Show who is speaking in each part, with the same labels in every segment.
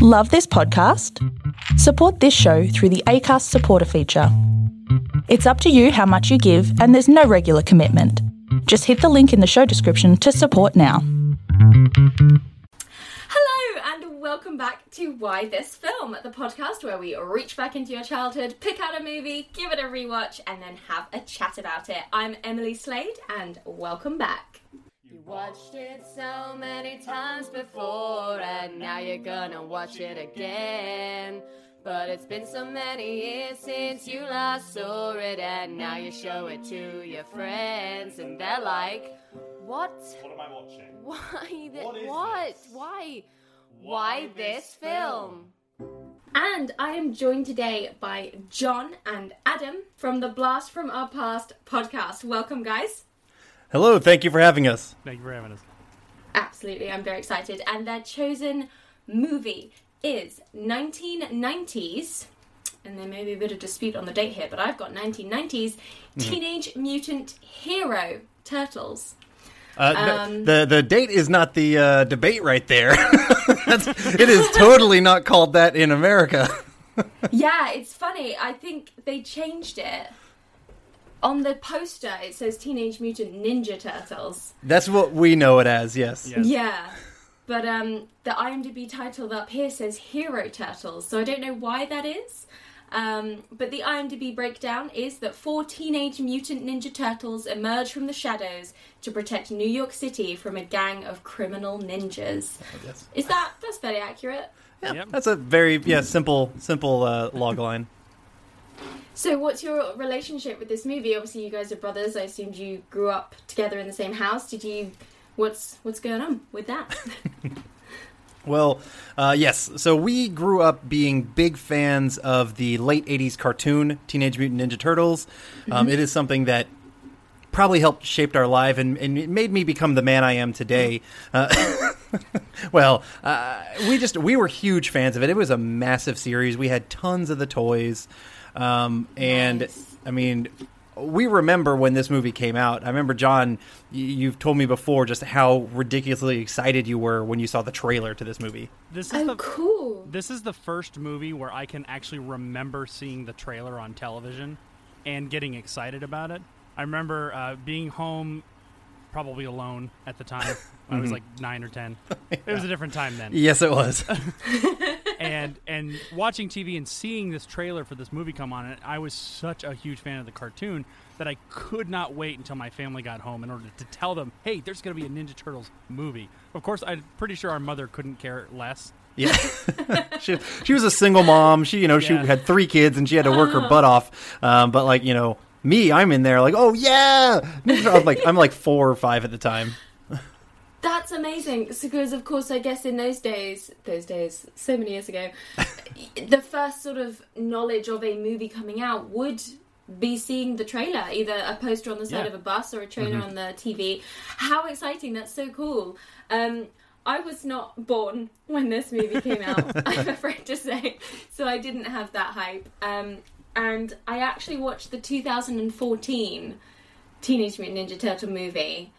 Speaker 1: Love this podcast? Support this show through the ACAST supporter feature. It's up to you how much you give, and there's no regular commitment. Just hit the link in the show description to support now.
Speaker 2: Hello, and welcome back to Why This Film, the podcast where we reach back into your childhood, pick out a movie, give it a rewatch, and then have a chat about it. I'm Emily Slade, and welcome back. You watched it so many times before, and now you're gonna watch it again. But it's been so many years since you last saw it, and now you show it to your friends, and they're like, What?
Speaker 3: What am I watching?
Speaker 2: Why? Th-
Speaker 3: What is
Speaker 2: what?
Speaker 3: this?
Speaker 2: Why?
Speaker 3: Why
Speaker 2: Why
Speaker 3: this
Speaker 2: this film? And I am joined today by John and Adam from the Blast from Our Past podcast. Welcome, guys.
Speaker 4: Hello, thank you for having us.
Speaker 5: Thank you for having us.
Speaker 2: Absolutely, I'm very excited. And their chosen movie is 1990s, and there may be a bit of dispute on the date here, but I've got 1990s Teenage Mutant Hero Turtles.
Speaker 4: Uh, th-
Speaker 2: Um,
Speaker 4: the the date is not the uh, debate right there. That's, it is totally not called that in America.
Speaker 2: Yeah, it's funny. I think they changed it. On the poster, it says Teenage Mutant Ninja Turtles.
Speaker 4: That's what we know it as. Yes.
Speaker 5: Yes.
Speaker 2: Yeah. But um, the IMDb title up here says Hero Turtles, so I don't know why that is. Um, but the IMDb breakdown is that four teenage mutant ninja turtles emerge from the shadows to protect New York City from a gang of criminal ninjas.
Speaker 4: Yes.
Speaker 2: Is that that's fairly accurate?
Speaker 4: Yeah,
Speaker 5: Yep.
Speaker 4: That's a very yeah simple simple uh, log line.
Speaker 2: So, what's your relationship with this movie? Obviously, you guys are brothers. I assumed you grew up together in the same house. Did you? What's what's going on with that?
Speaker 4: Well, uh, yes. So we grew up being big fans of the late '80s cartoon Teenage Mutant Ninja Turtles. Um, it is something that probably helped shaped our life and, and it made me become the man I am today. Uh, well, uh, we just we were huge fans of it. It was a massive series. We had tons of the toys, um, and
Speaker 2: Nice.
Speaker 4: I mean. We remember when this movie came out. I remember, John, you've told me before just how ridiculously excited you were when you saw the trailer to this movie.
Speaker 5: This is
Speaker 2: oh,
Speaker 5: the
Speaker 2: cool.
Speaker 5: this is the first movie where I can actually remember seeing the trailer on television and getting excited about it. I remember uh, being home, probably alone at the time. I was like nine or ten. It was a different time then.
Speaker 4: Yes, it was.
Speaker 5: and and watching TV and seeing this trailer for this movie come on, and I was such a huge fan of the cartoon that I could not wait until my family got home in order to tell them, "Hey, there's going to be a Ninja Turtles movie." Of course, I'm pretty sure our mother couldn't care less.
Speaker 4: Yeah, she, she was a single mom. She, you know, she
Speaker 5: Yeah.
Speaker 4: had three kids and she had to work her butt off. Um, but like, you know, me, I'm in there like, oh yeah, I'm like I'm like four or five at the time.
Speaker 2: That's amazing. Because, of course, I guess in those days, those days, so many years ago, the first sort of knowledge of a movie coming out would be seeing the trailer, either a poster on the side
Speaker 5: Yeah.
Speaker 2: of a bus or a trailer on the TV. How exciting! That's so cool. Um, I was not born when this movie came out, I'm afraid to say, so I didn't have that hype. Um, and I actually watched the 2014 Teenage Mutant Ninja Turtle movie.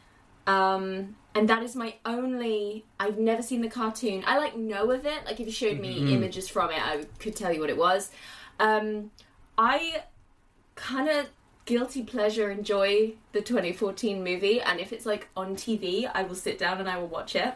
Speaker 2: Um, and that is my only. I've never seen the cartoon. I like know of it. Like if you showed me images from it, I could tell you what it was. Um, I kind of guilty pleasure enjoy the 2014 movie, and if it's like on TV, I will sit down and I will watch it.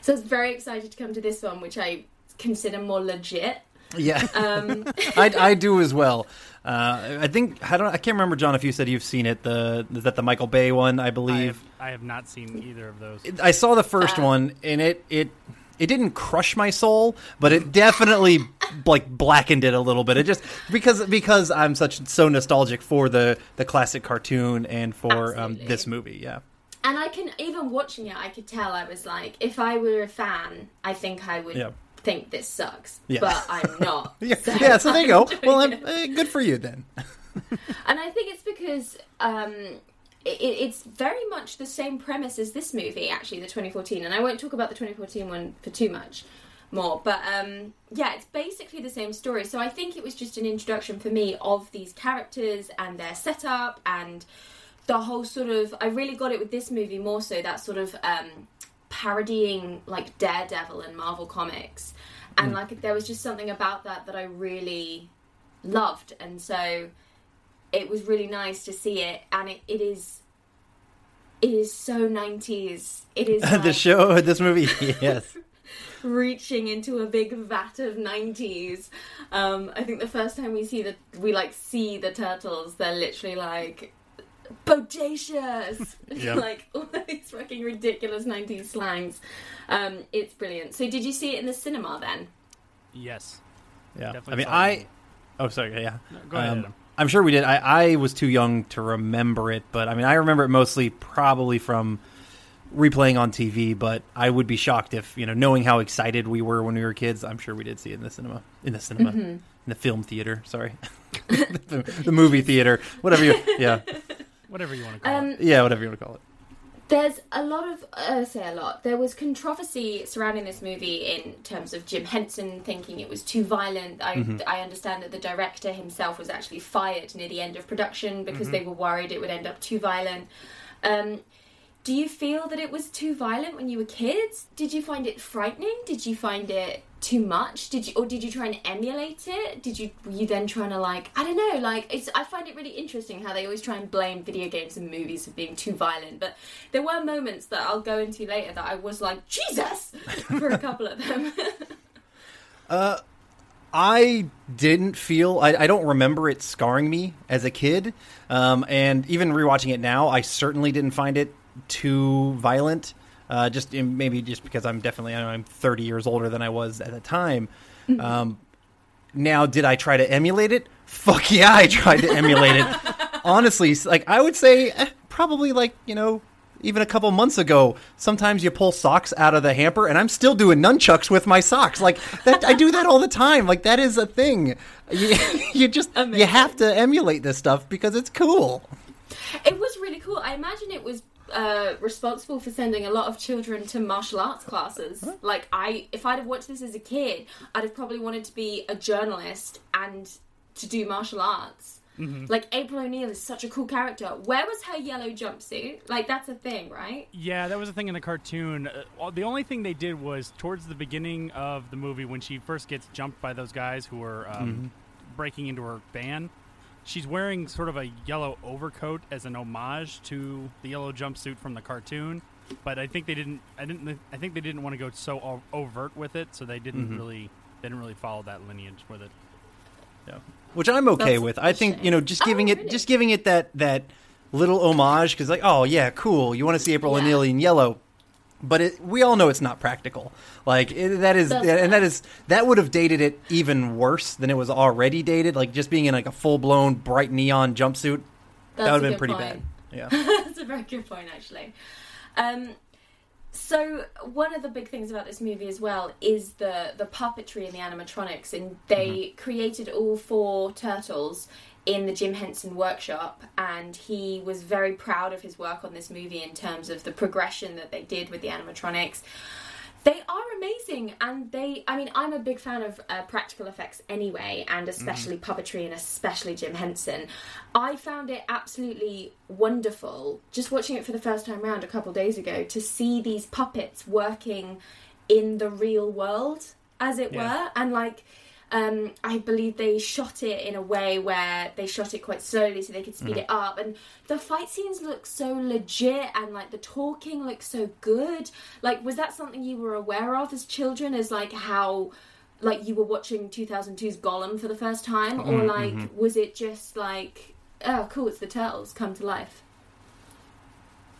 Speaker 2: So I was very excited to come to this one, which I consider more legit.
Speaker 4: Yeah,
Speaker 2: Um,
Speaker 4: I, I do as well. Uh, I think I don't. I can't remember, John, if you said you've seen it. The is that the Michael Bay one? I
Speaker 5: I
Speaker 4: believe.
Speaker 5: have, I have not seen either of those.
Speaker 4: I saw the first
Speaker 2: Uh,
Speaker 4: one, and it it it didn't crush my soul, but it definitely like blackened it a little bit. It just because because I'm such so nostalgic for the the classic cartoon and for um, this movie. Yeah,
Speaker 2: And I can even watching it, I could tell I was like, if I were a fan, I think I would
Speaker 4: Yeah.
Speaker 2: Think this sucks.
Speaker 4: Yeah.
Speaker 2: But I'm not.
Speaker 4: yeah. yeah so there you go. Well,
Speaker 2: doing
Speaker 4: I'm,
Speaker 2: it.
Speaker 4: eh, good for you then.
Speaker 2: and I think it's because um, it, it's very much the same premise as this movie, actually, the 2014. And I won't talk about the 2014 one for too much more, but um, yeah, it's basically the same story. So I think it was just an introduction for me of these characters and their setup and the whole sort of. I really got it with this movie more so that sort of um, parodying like Daredevil and Marvel Comics. and like there was just something about that that I really loved, and so it was really nice to see it, and it, it is. It is so 90s. It is
Speaker 4: the show, this movie, yes.
Speaker 2: reaching into a big vat of 90s um i think the first time we see the we like see the turtles they're literally like bodacious like these fucking ridiculous 90s slangs um it's brilliant so did you see it in the cinema then
Speaker 5: Yes.
Speaker 4: Yeah.
Speaker 5: Definitely
Speaker 4: I mean,
Speaker 5: saw it.
Speaker 4: I. Oh, sorry. Yeah.
Speaker 5: go ahead,
Speaker 4: Um, I'm sure we did. I, I was too young to remember it, but I mean, I remember it mostly probably from replaying on TV. But I would be shocked if you know, knowing how excited we were when we were kids. I'm sure we did see it in the cinema, in the cinema,
Speaker 2: Mm-hmm.
Speaker 4: in the film theater. Sorry, the, the movie theater, whatever you. Yeah,
Speaker 5: Whatever you want to call
Speaker 2: um
Speaker 5: it.
Speaker 4: yeah, whatever you want to call it.
Speaker 2: There's a lot of, uh, say a lot, there was controversy surrounding this movie in terms of Jim Henson thinking it was too violent. I, I understand that the director himself was actually fired near the end of production because they were worried it would end up too violent. Um, do you feel that it was too violent when you were kids? Did you find it frightening? Did you find it too much? Did you, or did you try and emulate it? Did you, were you then trying to like, I don't know, like it's. I find it really interesting how they always try and blame video games and movies for being too violent. But there were moments that I'll go into later that I was like, Jesus, for a couple of them.
Speaker 4: Uh I didn't feel. I, I don't remember it scarring me as a kid, um, and even rewatching it now, I certainly didn't find it too violent. Uh, just in, maybe just because I'm definitely I know, I'm 30 years older than I was at the time. Um, now, did I try to emulate it? Fuck yeah, I tried to emulate it. Honestly, like I would say, eh, probably like you know. Even a couple months ago, sometimes you pull socks out of the hamper, and I'm still doing nunchucks with my socks. Like that, I do that all the time. Like that is a thing. You, you just you have to emulate this stuff because it's cool.
Speaker 2: it was really cool. I imagine it was uh, responsible for sending a lot of children to martial arts classes. Like I, if I'd have watched this as a kid, I'd have probably wanted to be a journalist and to do martial arts. Like April O'Neil is such a cool character. Where was her yellow jumpsuit? Like that's a thing, right?
Speaker 5: Yeah, that was a thing in the cartoon. Uh, the only thing they did was towards the beginning of the movie when she first gets jumped by those guys who were um, breaking into her van. She's wearing sort of a yellow overcoat as an homage to the yellow jumpsuit from the cartoon. But I think they didn't. I didn't. I think they didn't want to go so overt with it, so they didn't mm-hmm. really. They didn't really follow that lineage with it.
Speaker 4: Yeah. Which I'm okay
Speaker 2: That's
Speaker 4: with. I think
Speaker 2: shame.
Speaker 4: you know, just
Speaker 2: Oh,
Speaker 4: giving it,
Speaker 2: really?
Speaker 4: just giving it that that little homage because like, oh yeah, cool. You want to see April
Speaker 2: Yeah.
Speaker 4: O'Neil in yellow, but it, we all know it's not practical. Like it, that is,
Speaker 2: That's
Speaker 4: and that is that would have dated it even worse than it was already dated. Like just being in like a full blown bright neon jumpsuit,
Speaker 2: That's
Speaker 4: that would have been pretty
Speaker 2: point.
Speaker 4: bad. Yeah.
Speaker 2: That's a very good point, actually. Um, so one of the big things about this movie as well is the the puppetry and the animatronics, and they created all four turtles in the Jim Henson workshop, and he was very proud of his work on this movie in terms of the progression that they did with the animatronics. They are amazing, and they. I mean, I'm a big fan of uh, practical effects anyway, and especially puppetry, and especially Jim Henson. I found it absolutely wonderful just watching it for the first time round a couple days ago to see these puppets working in the real world, as it
Speaker 5: Yeah.
Speaker 2: were, and like. Um, I believe they shot it in a way where they shot it quite slowly so they could speed it up, and the fight scenes look so legit, and like the talking looks so good. Like, was that something you were aware of as children? As like how, like you were watching 2002's Gollum for the first time, or like was it just like, oh, cool, it's the turtles come to life?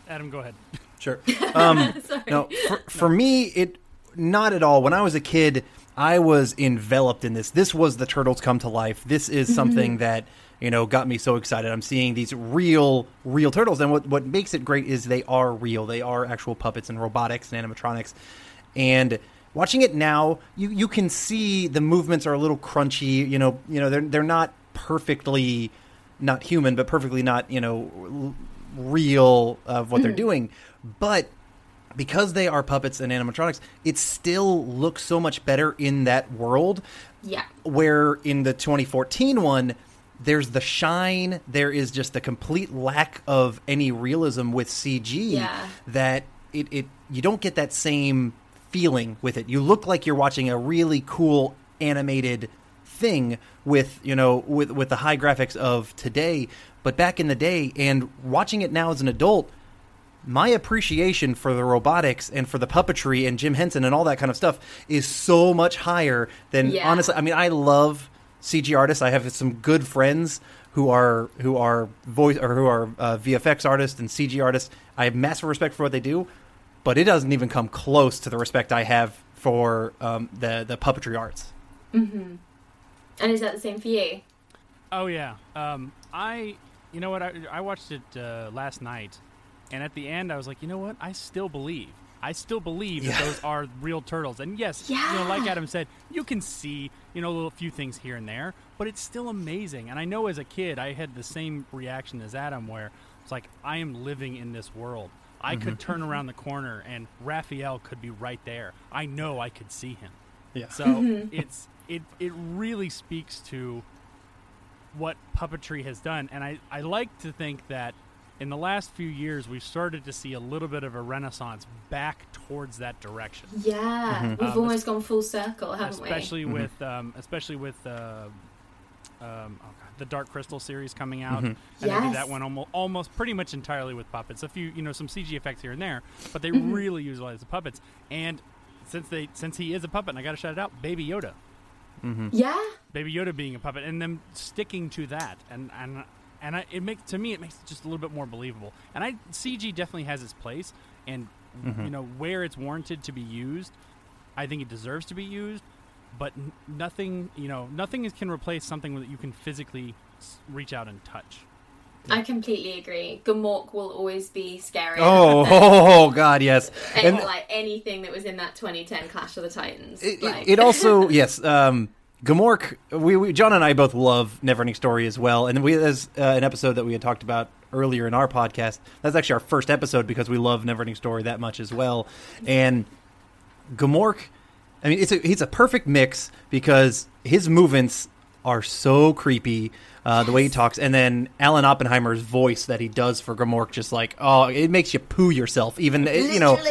Speaker 5: Adam, go ahead.
Speaker 4: Sure. Um, no, for, for me, it not at all. When I was a kid, I was enveloped in this. This was the turtles come to life. This is mm-hmm. something that you know got me so excited. I'm seeing these real, real turtles, and what what makes it great is they are real. They are actual puppets and robotics and animatronics, and. Watching it now, you, you can see the movements are a little crunchy. You know, you know they're they're not perfectly not human, but perfectly not you know l- real of what they're mm. doing. But because they are puppets and animatronics, it still looks so much better in that world.
Speaker 2: Yeah.
Speaker 4: Where in the 2014 one, there's the shine, there is just a complete lack of any realism with CG
Speaker 2: Yeah.
Speaker 4: that it, it you don't get that same feeling with it. You look like you're watching a really cool animated thing with you know with with the high graphics of today. But back in the day, and watching it now as an adult, my appreciation for the robotics and for the puppetry and Jim Henson and all that kind of stuff is so much higher than
Speaker 2: Yeah.
Speaker 4: honestly. I mean, I love CG artists. I have some good friends who are who are voice or who are uh, VFX artists and CG artists. I have massive respect for what they do, but it doesn't even come close to the respect I have for um, the the puppetry arts.
Speaker 2: And is that the same for you?
Speaker 5: Oh yeah. Um, I, you know what? I, I watched it uh, last night, and at the end, I was like, you know what? I still believe. I still believe that those are real turtles. And yes, you know, like Adam said, you can see, you know, a little few things here and there, but it's still amazing. And I know as a kid, I had the same reaction as Adam, where it's like I am living in this world. I could mm-hmm. turn around the corner and Raphael could be right there. I know I could see him.
Speaker 4: Yeah.
Speaker 5: So mm-hmm. it's it it really speaks to what puppetry has done, and I I like to think that in the last few years we've started to see a little bit of a renaissance back towards that direction,
Speaker 2: Yeah, we've
Speaker 5: Um,
Speaker 2: almost gone full circle, haven't we?
Speaker 5: especially with um, especially with uh, um, oh God, the Dark Crystal series coming out, and they did
Speaker 2: Yes.
Speaker 5: that one almost, almost pretty much entirely with puppets. A few, you know, some CG effects here and there, but they
Speaker 2: Mm-hmm.
Speaker 5: really utilize the puppets. And since they since he is a puppet, and I got to shout it out, Baby Yoda.
Speaker 2: we? Yeah,
Speaker 5: Baby Yoda being a puppet and them sticking to that and and and I, it makes to me it makes it just a little bit more believable. And I CG definitely has its place and you know where it's warranted to be used, I think it deserves to be used. But n- nothing, you know, nothing is, can replace something that you can physically s- reach out and touch.
Speaker 2: I completely agree. Gmork will always be scary.
Speaker 4: Oh, oh, God, yes.
Speaker 2: and,
Speaker 4: And
Speaker 2: like anything that was in that 2010 Clash of the Titans.
Speaker 4: it,
Speaker 2: like,
Speaker 4: it also yes. Um, Gmork, we, we John and I both love Neverending Story as well, and we as uh, an episode that we had talked about earlier in our podcast. That's actually our first episode because we love Neverending Story that much as well. And Gmork, I mean, it's a he's a perfect mix because his movements are so creepy. Uh, The way he talks, and then Alan Oppenheimer's voice that he does for Gmork, just like oh, it makes you poo yourself. Even you know,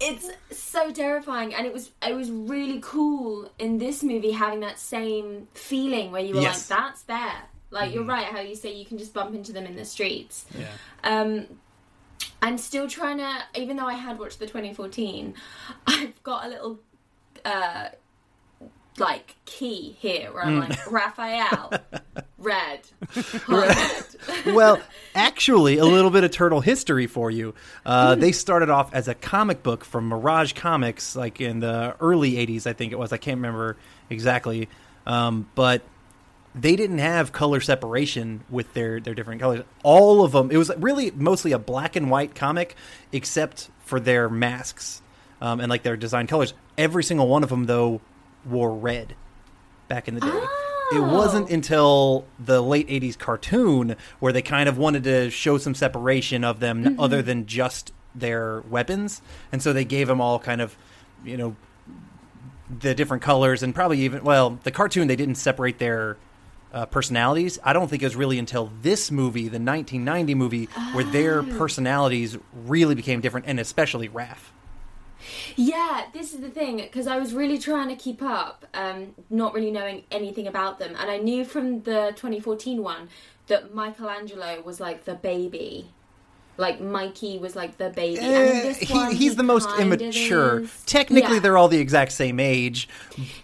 Speaker 2: it's so terrifying, and it was it was really cool in this movie having that same feeling where you were
Speaker 4: Yes.
Speaker 2: like, "That's there." Like you're right, how you say you can just bump into them in the streets.
Speaker 5: Yeah.
Speaker 2: Um, I'm still trying to, even though I had watched the 2014, I've got a little, uh, like key here where I'm like Raphael, red, red.
Speaker 4: well, actually, a little bit of turtle history for you. Uh,
Speaker 2: Hmm.
Speaker 4: they started off as a comic book from Mirage Comics, like in the early '80s, I think it was. I can't remember exactly, um, but they didn't have color separation with their their different colors. All of them, it was really mostly a black and white comic, except for their masks um, and like their design colors. Every single one of them, though, wore red back in the day. It
Speaker 2: Oh.
Speaker 4: wasn't until the late 80s cartoon where they kind of wanted to show some separation of them
Speaker 2: Mm-hmm.
Speaker 4: other than just their weapons. And so they gave them all kind of, you know, the different colors and probably even, well, the cartoon, they didn't separate their uh, personalities. I don't think it was really until this movie, the 1990 movie, where their
Speaker 2: Oh.
Speaker 4: personalities really became different, and especially Raph.
Speaker 2: Yeah, this is the thing because I was really trying to keep up, um, not really knowing anything about them, and I knew from the 2014 one that Michelangelo was like the baby, like Mikey was like the baby. and this
Speaker 4: he, he's
Speaker 2: he
Speaker 4: the most immature.
Speaker 2: is.
Speaker 4: Technically,
Speaker 2: Yeah.
Speaker 4: they're all the exact same age,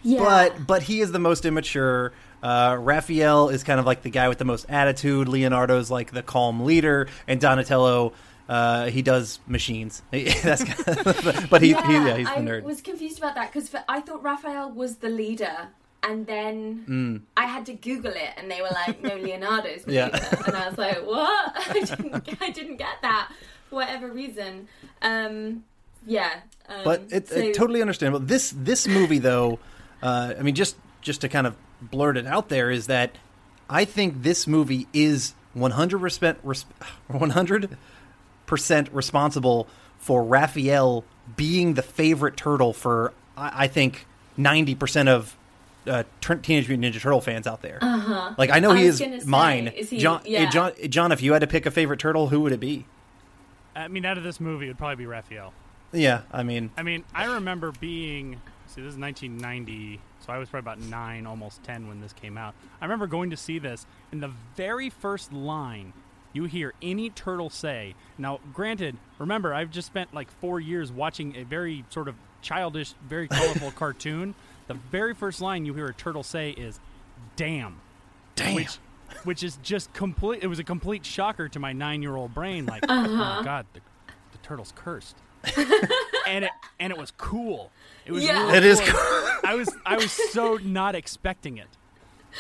Speaker 2: Yeah.
Speaker 4: but but he is the most immature. Uh, Raphael is kind of like the guy with the most attitude. Leonardo's like the calm leader, and Donatello, uh, he does machines. That's kind of, but he,
Speaker 2: yeah,
Speaker 4: he yeah, he's the nerd.
Speaker 2: I was confused about that because I thought Raphael was the leader, and then I had to Google it, and they were like, "No, Leonardo's the
Speaker 4: Mm. Yeah.
Speaker 2: leader," and I was like, "What? I didn't, I didn't get that for whatever reason." Um, yeah, um,
Speaker 4: but it's
Speaker 2: so-
Speaker 4: totally understandable. This this movie though, uh, I mean, just just to kind of blurt it out there is that I think this movie is 100 one hundred percent one hundred percent responsible for Raphael being the favorite turtle for I, I think ninety percent of. Uh, Tur- Teenage Mutant Ninja Turtle fans out there, uh-huh. like I know
Speaker 2: I
Speaker 4: he is
Speaker 2: gonna say,
Speaker 4: mine.
Speaker 2: is he-
Speaker 4: John,
Speaker 2: yeah.
Speaker 4: John, John, if you had to pick a favorite turtle, who would it be?
Speaker 5: I mean, out of this movie, it would probably be Raphael.
Speaker 4: Yeah, I mean,
Speaker 5: I mean, I remember being. See, this is 1990, so I was probably about nine, almost 10 when this came out. I remember going to see this, and the very first line you hear any turtle say. Now, granted, remember, I've just spent like four years watching a very sort of childish, very colorful cartoon. The very first line you hear a turtle say is, damn.
Speaker 4: damn.
Speaker 5: Which, which is just complete. It was a complete shocker to my nine-year-old brain. Like, uh-huh. oh my god, the, the turtle's cursed, and it and it was cool. It was
Speaker 2: Yeah.
Speaker 5: really
Speaker 4: It is
Speaker 5: cool. I was I was so not expecting it,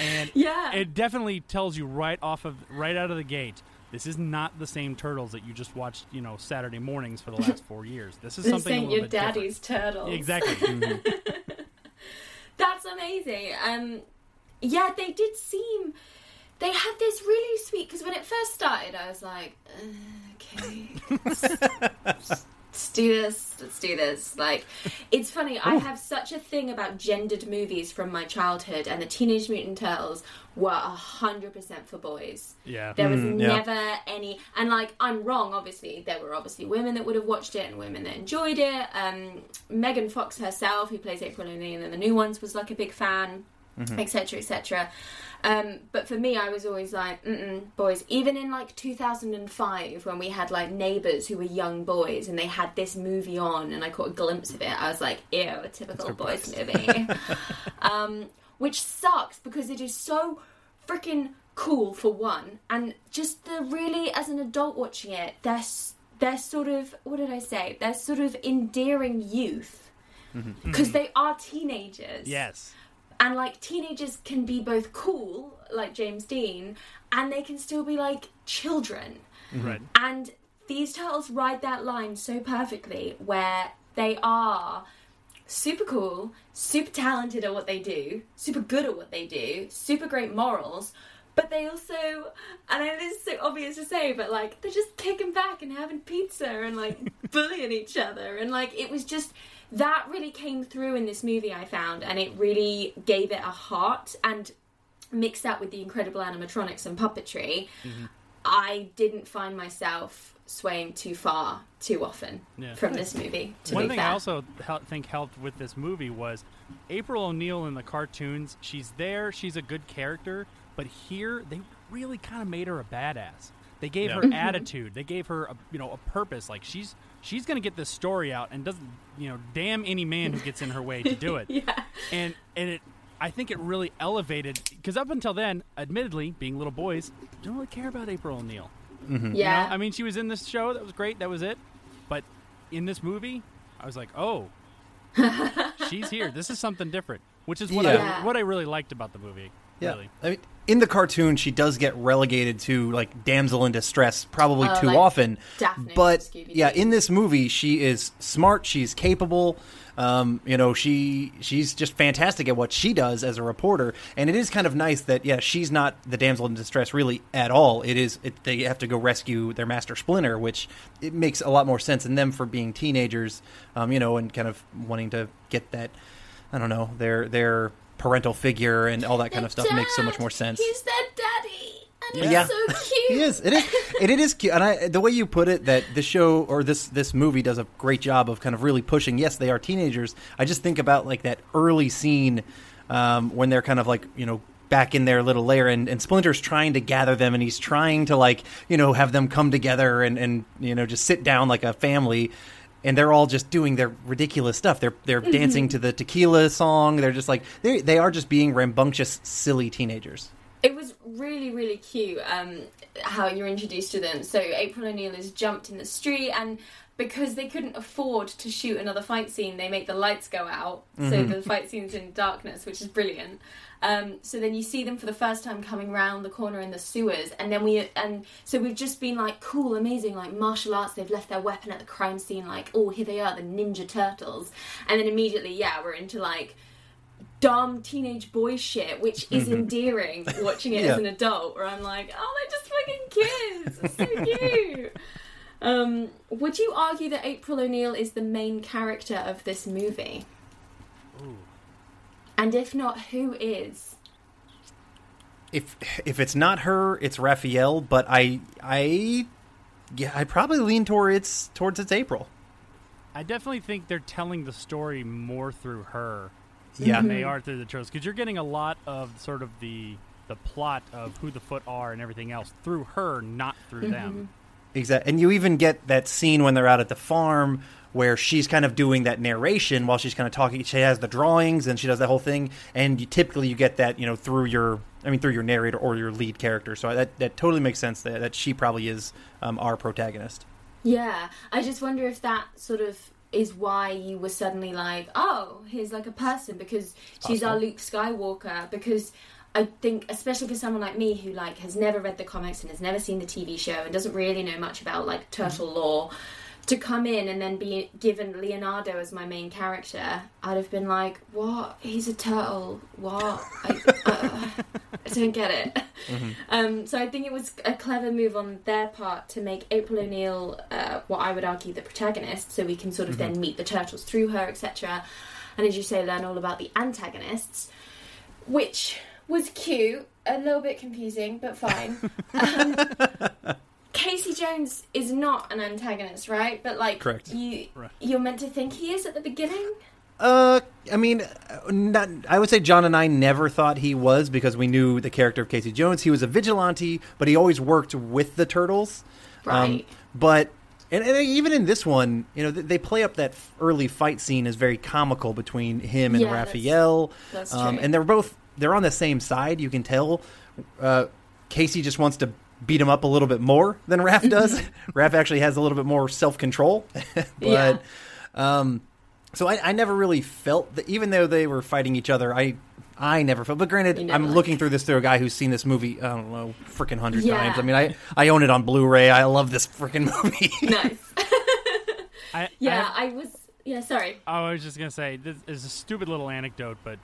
Speaker 5: and
Speaker 2: Yeah.
Speaker 5: it definitely tells you right off of right out of the gate. This is not the same turtles that you just watched, you know, Saturday mornings for the last four years. This is
Speaker 2: This
Speaker 5: something a
Speaker 2: ain't your
Speaker 5: bit different.
Speaker 2: daddy's turtles.
Speaker 5: Exactly.
Speaker 2: That's amazing. Um, yeah, they did seem. They had this really sweet because when it first started, I was like, "Uh, okay, let's, let's do this. Let's do this. Like, it's funny. I have such a thing about gendered movies from my childhood, and the Teenage Mutant Turtles were hundred percent for boys.
Speaker 5: yeah.
Speaker 2: There was
Speaker 4: Mm, yeah.
Speaker 2: never any, and like I'm wrong. Obviously, there were obviously women that would have watched it and women that enjoyed it. Um, Megan Fox herself, who plays April O'Neil in the new ones, was like a big fan, etc., etc. Um, but for me, I was always like, Mm-mm, boys. Even in like 2005, when we had like neighbors who were young boys and they had this movie on, and I caught a glimpse of it, I was like, ew, a typical boys movie. um, which sucks because it is so freaking cool for one, and just the really as an adult watching it, they're they're sort of what did I say? They're sort of endearing youth because they are teenagers.
Speaker 5: Yes.
Speaker 2: And like teenagers can be both cool, like James Dean, and they can still be like children.
Speaker 5: Right.
Speaker 2: And these turtles ride that line so perfectly where they are super cool, super talented at what they do, super good at what they do, super great morals, but they also, and I know this is so obvious to say, but like they're just kicking back and having pizza and like bullying each other. And like it was just, that really came through in this movie I found, and it really gave it a heart and mixed that with the incredible animatronics and puppetry. I didn't find myself swaying too far too often
Speaker 5: Yeah.
Speaker 2: from this movie. To
Speaker 5: One
Speaker 2: be
Speaker 5: thing
Speaker 2: fair.
Speaker 5: I also hel- think helped with this movie was April O'Neil in the cartoons. She's there, she's a good character, but here they really kind of made her a badass. They gave
Speaker 4: Yeah.
Speaker 5: her
Speaker 2: Mm-hmm.
Speaker 5: attitude. They gave her, a, you know, a purpose. Like she's she's going to get this story out, and doesn't, you know, damn any man who gets in her way to do it.
Speaker 2: yeah.
Speaker 5: And and it, I think it really elevated because up until then, admittedly, being little boys, don't really care about April O'Neil. Mm-hmm. You know?
Speaker 2: Yeah.
Speaker 5: I mean, she was in this show. That was great. That was it. But in this movie, I was like, oh, she's here. This is something different, which is what
Speaker 2: Yeah.
Speaker 5: I what I really liked about the movie.
Speaker 4: Yeah,
Speaker 5: Really.
Speaker 4: I mean, in the cartoon, she does get relegated to like damsel in distress probably
Speaker 2: Uh,
Speaker 4: too
Speaker 2: like
Speaker 4: often.
Speaker 2: Daphne
Speaker 4: but yeah, in this movie, she is smart. She's capable. Um, you know, she she's just fantastic at what she does as a reporter, and it is kind of nice that yeah, she's not the damsel in distress really at all. It is it, they have to go rescue their master Splinter, which it makes a lot more sense in them for being teenagers. Um, you know, and kind of wanting to get that. I don't know their their parental figure and all that kind of stuff makes so much more sense.
Speaker 2: He's their daddy, and he's
Speaker 4: Yeah.
Speaker 2: so cute.
Speaker 4: He is. It is. and it is cute. And I, the way you put it, that this show or this this movie does a great job of kind of really pushing. Yes, they are teenagers. I just think about like that early scene um, when they're kind of like you know back in their little lair and, and splinter's trying to gather them and he's trying to like you know have them come together and and you know just sit down like a family and they're all just doing their ridiculous stuff. They're they're dancing to the tequila song. They're just like they they are just being rambunctious silly teenagers.
Speaker 2: It was really, really cute um, how you're introduced to them. So April O'Neil is jumped in the street, and because they couldn't afford to shoot another fight scene, they make the lights go out, so the fight scene's in darkness, which is brilliant. Um, so then you see them for the first time coming round the corner in the sewers, and then we and so we've just been like cool, amazing, like martial arts. They've left their weapon at the crime scene, like oh here they are, the Ninja Turtles, and then immediately yeah we're into like dumb teenage boy shit, which is endearing watching it
Speaker 4: Yeah.
Speaker 2: as an adult, where I'm like, oh, they're just fucking kids. It's so cute. Um, would you argue that April O'Neil is the main character of this movie? And if not, who is?
Speaker 4: if if it's not her, it's Raphael. But I I yeah I probably lean towards towards it's April.
Speaker 5: I definitely think they're telling the story more through her
Speaker 4: Yeah.
Speaker 5: than they are through the turtles because you're getting a lot of sort of the the plot of who the foot are and everything else through her, not through them.
Speaker 4: Exactly. And you even get that scene when they're out at the farm where she's kind of doing that narration while she's kind of talking. She has the drawings and she does that whole thing. And you, typically you get that, you know, through your, I mean, through your narrator or your lead character. So that, that totally makes sense that, that she probably is um, our protagonist.
Speaker 2: Yeah, I just wonder if that sort of is why you were suddenly like, oh, here's like a person because she's our Luke Skywalker. Because I think, especially for someone like me who like has never read the comics and has never seen the TV show and doesn't really know much about like turtle lore, to come in and then be given Leonardo as my main character, I'd have been like, what? He's a turtle. What? I, uh, I don't get it. Um, so I think it was a clever move on their part to make April O'Neil uh, what I would argue the protagonist, so we can sort of then meet the turtles through her, etc. And as you say, learn all about the antagonists, which was cute, a little bit confusing, but fine. um, Casey Jones is not an antagonist, right? But like,
Speaker 4: Correct.
Speaker 2: you
Speaker 5: Right.
Speaker 2: you're meant to think he is at the beginning.
Speaker 4: Uh, I mean, uh, not. I would say John and I never thought he was because we knew the character of Casey Jones. He was a vigilante, but he always worked with the turtles. Um,
Speaker 2: Right.
Speaker 4: but and, and even in this one, you know, they play up that early fight scene as very comical between him and
Speaker 2: Yeah,
Speaker 4: Raphael.
Speaker 2: that's
Speaker 4: um,
Speaker 2: true.
Speaker 4: and they're both they're on the same side. You can tell. Uh, Casey just wants to beat him up a little bit more than Raph does. Raph actually has a little bit more self control, but.
Speaker 2: Yeah.
Speaker 4: Um, so I, I never really felt that, even though they were fighting each other, I I never felt. But granted, I'm
Speaker 2: liked
Speaker 4: looking through this through a guy who's seen this movie. I don't know, freaking hundred
Speaker 2: Yeah.
Speaker 4: times. I mean, I I own it on Blu-ray. I love this freaking movie.
Speaker 2: Nice.
Speaker 5: I,
Speaker 2: yeah,
Speaker 5: I,
Speaker 2: I was. Yeah, sorry.
Speaker 5: oh, I was just gonna say this is a stupid little anecdote, but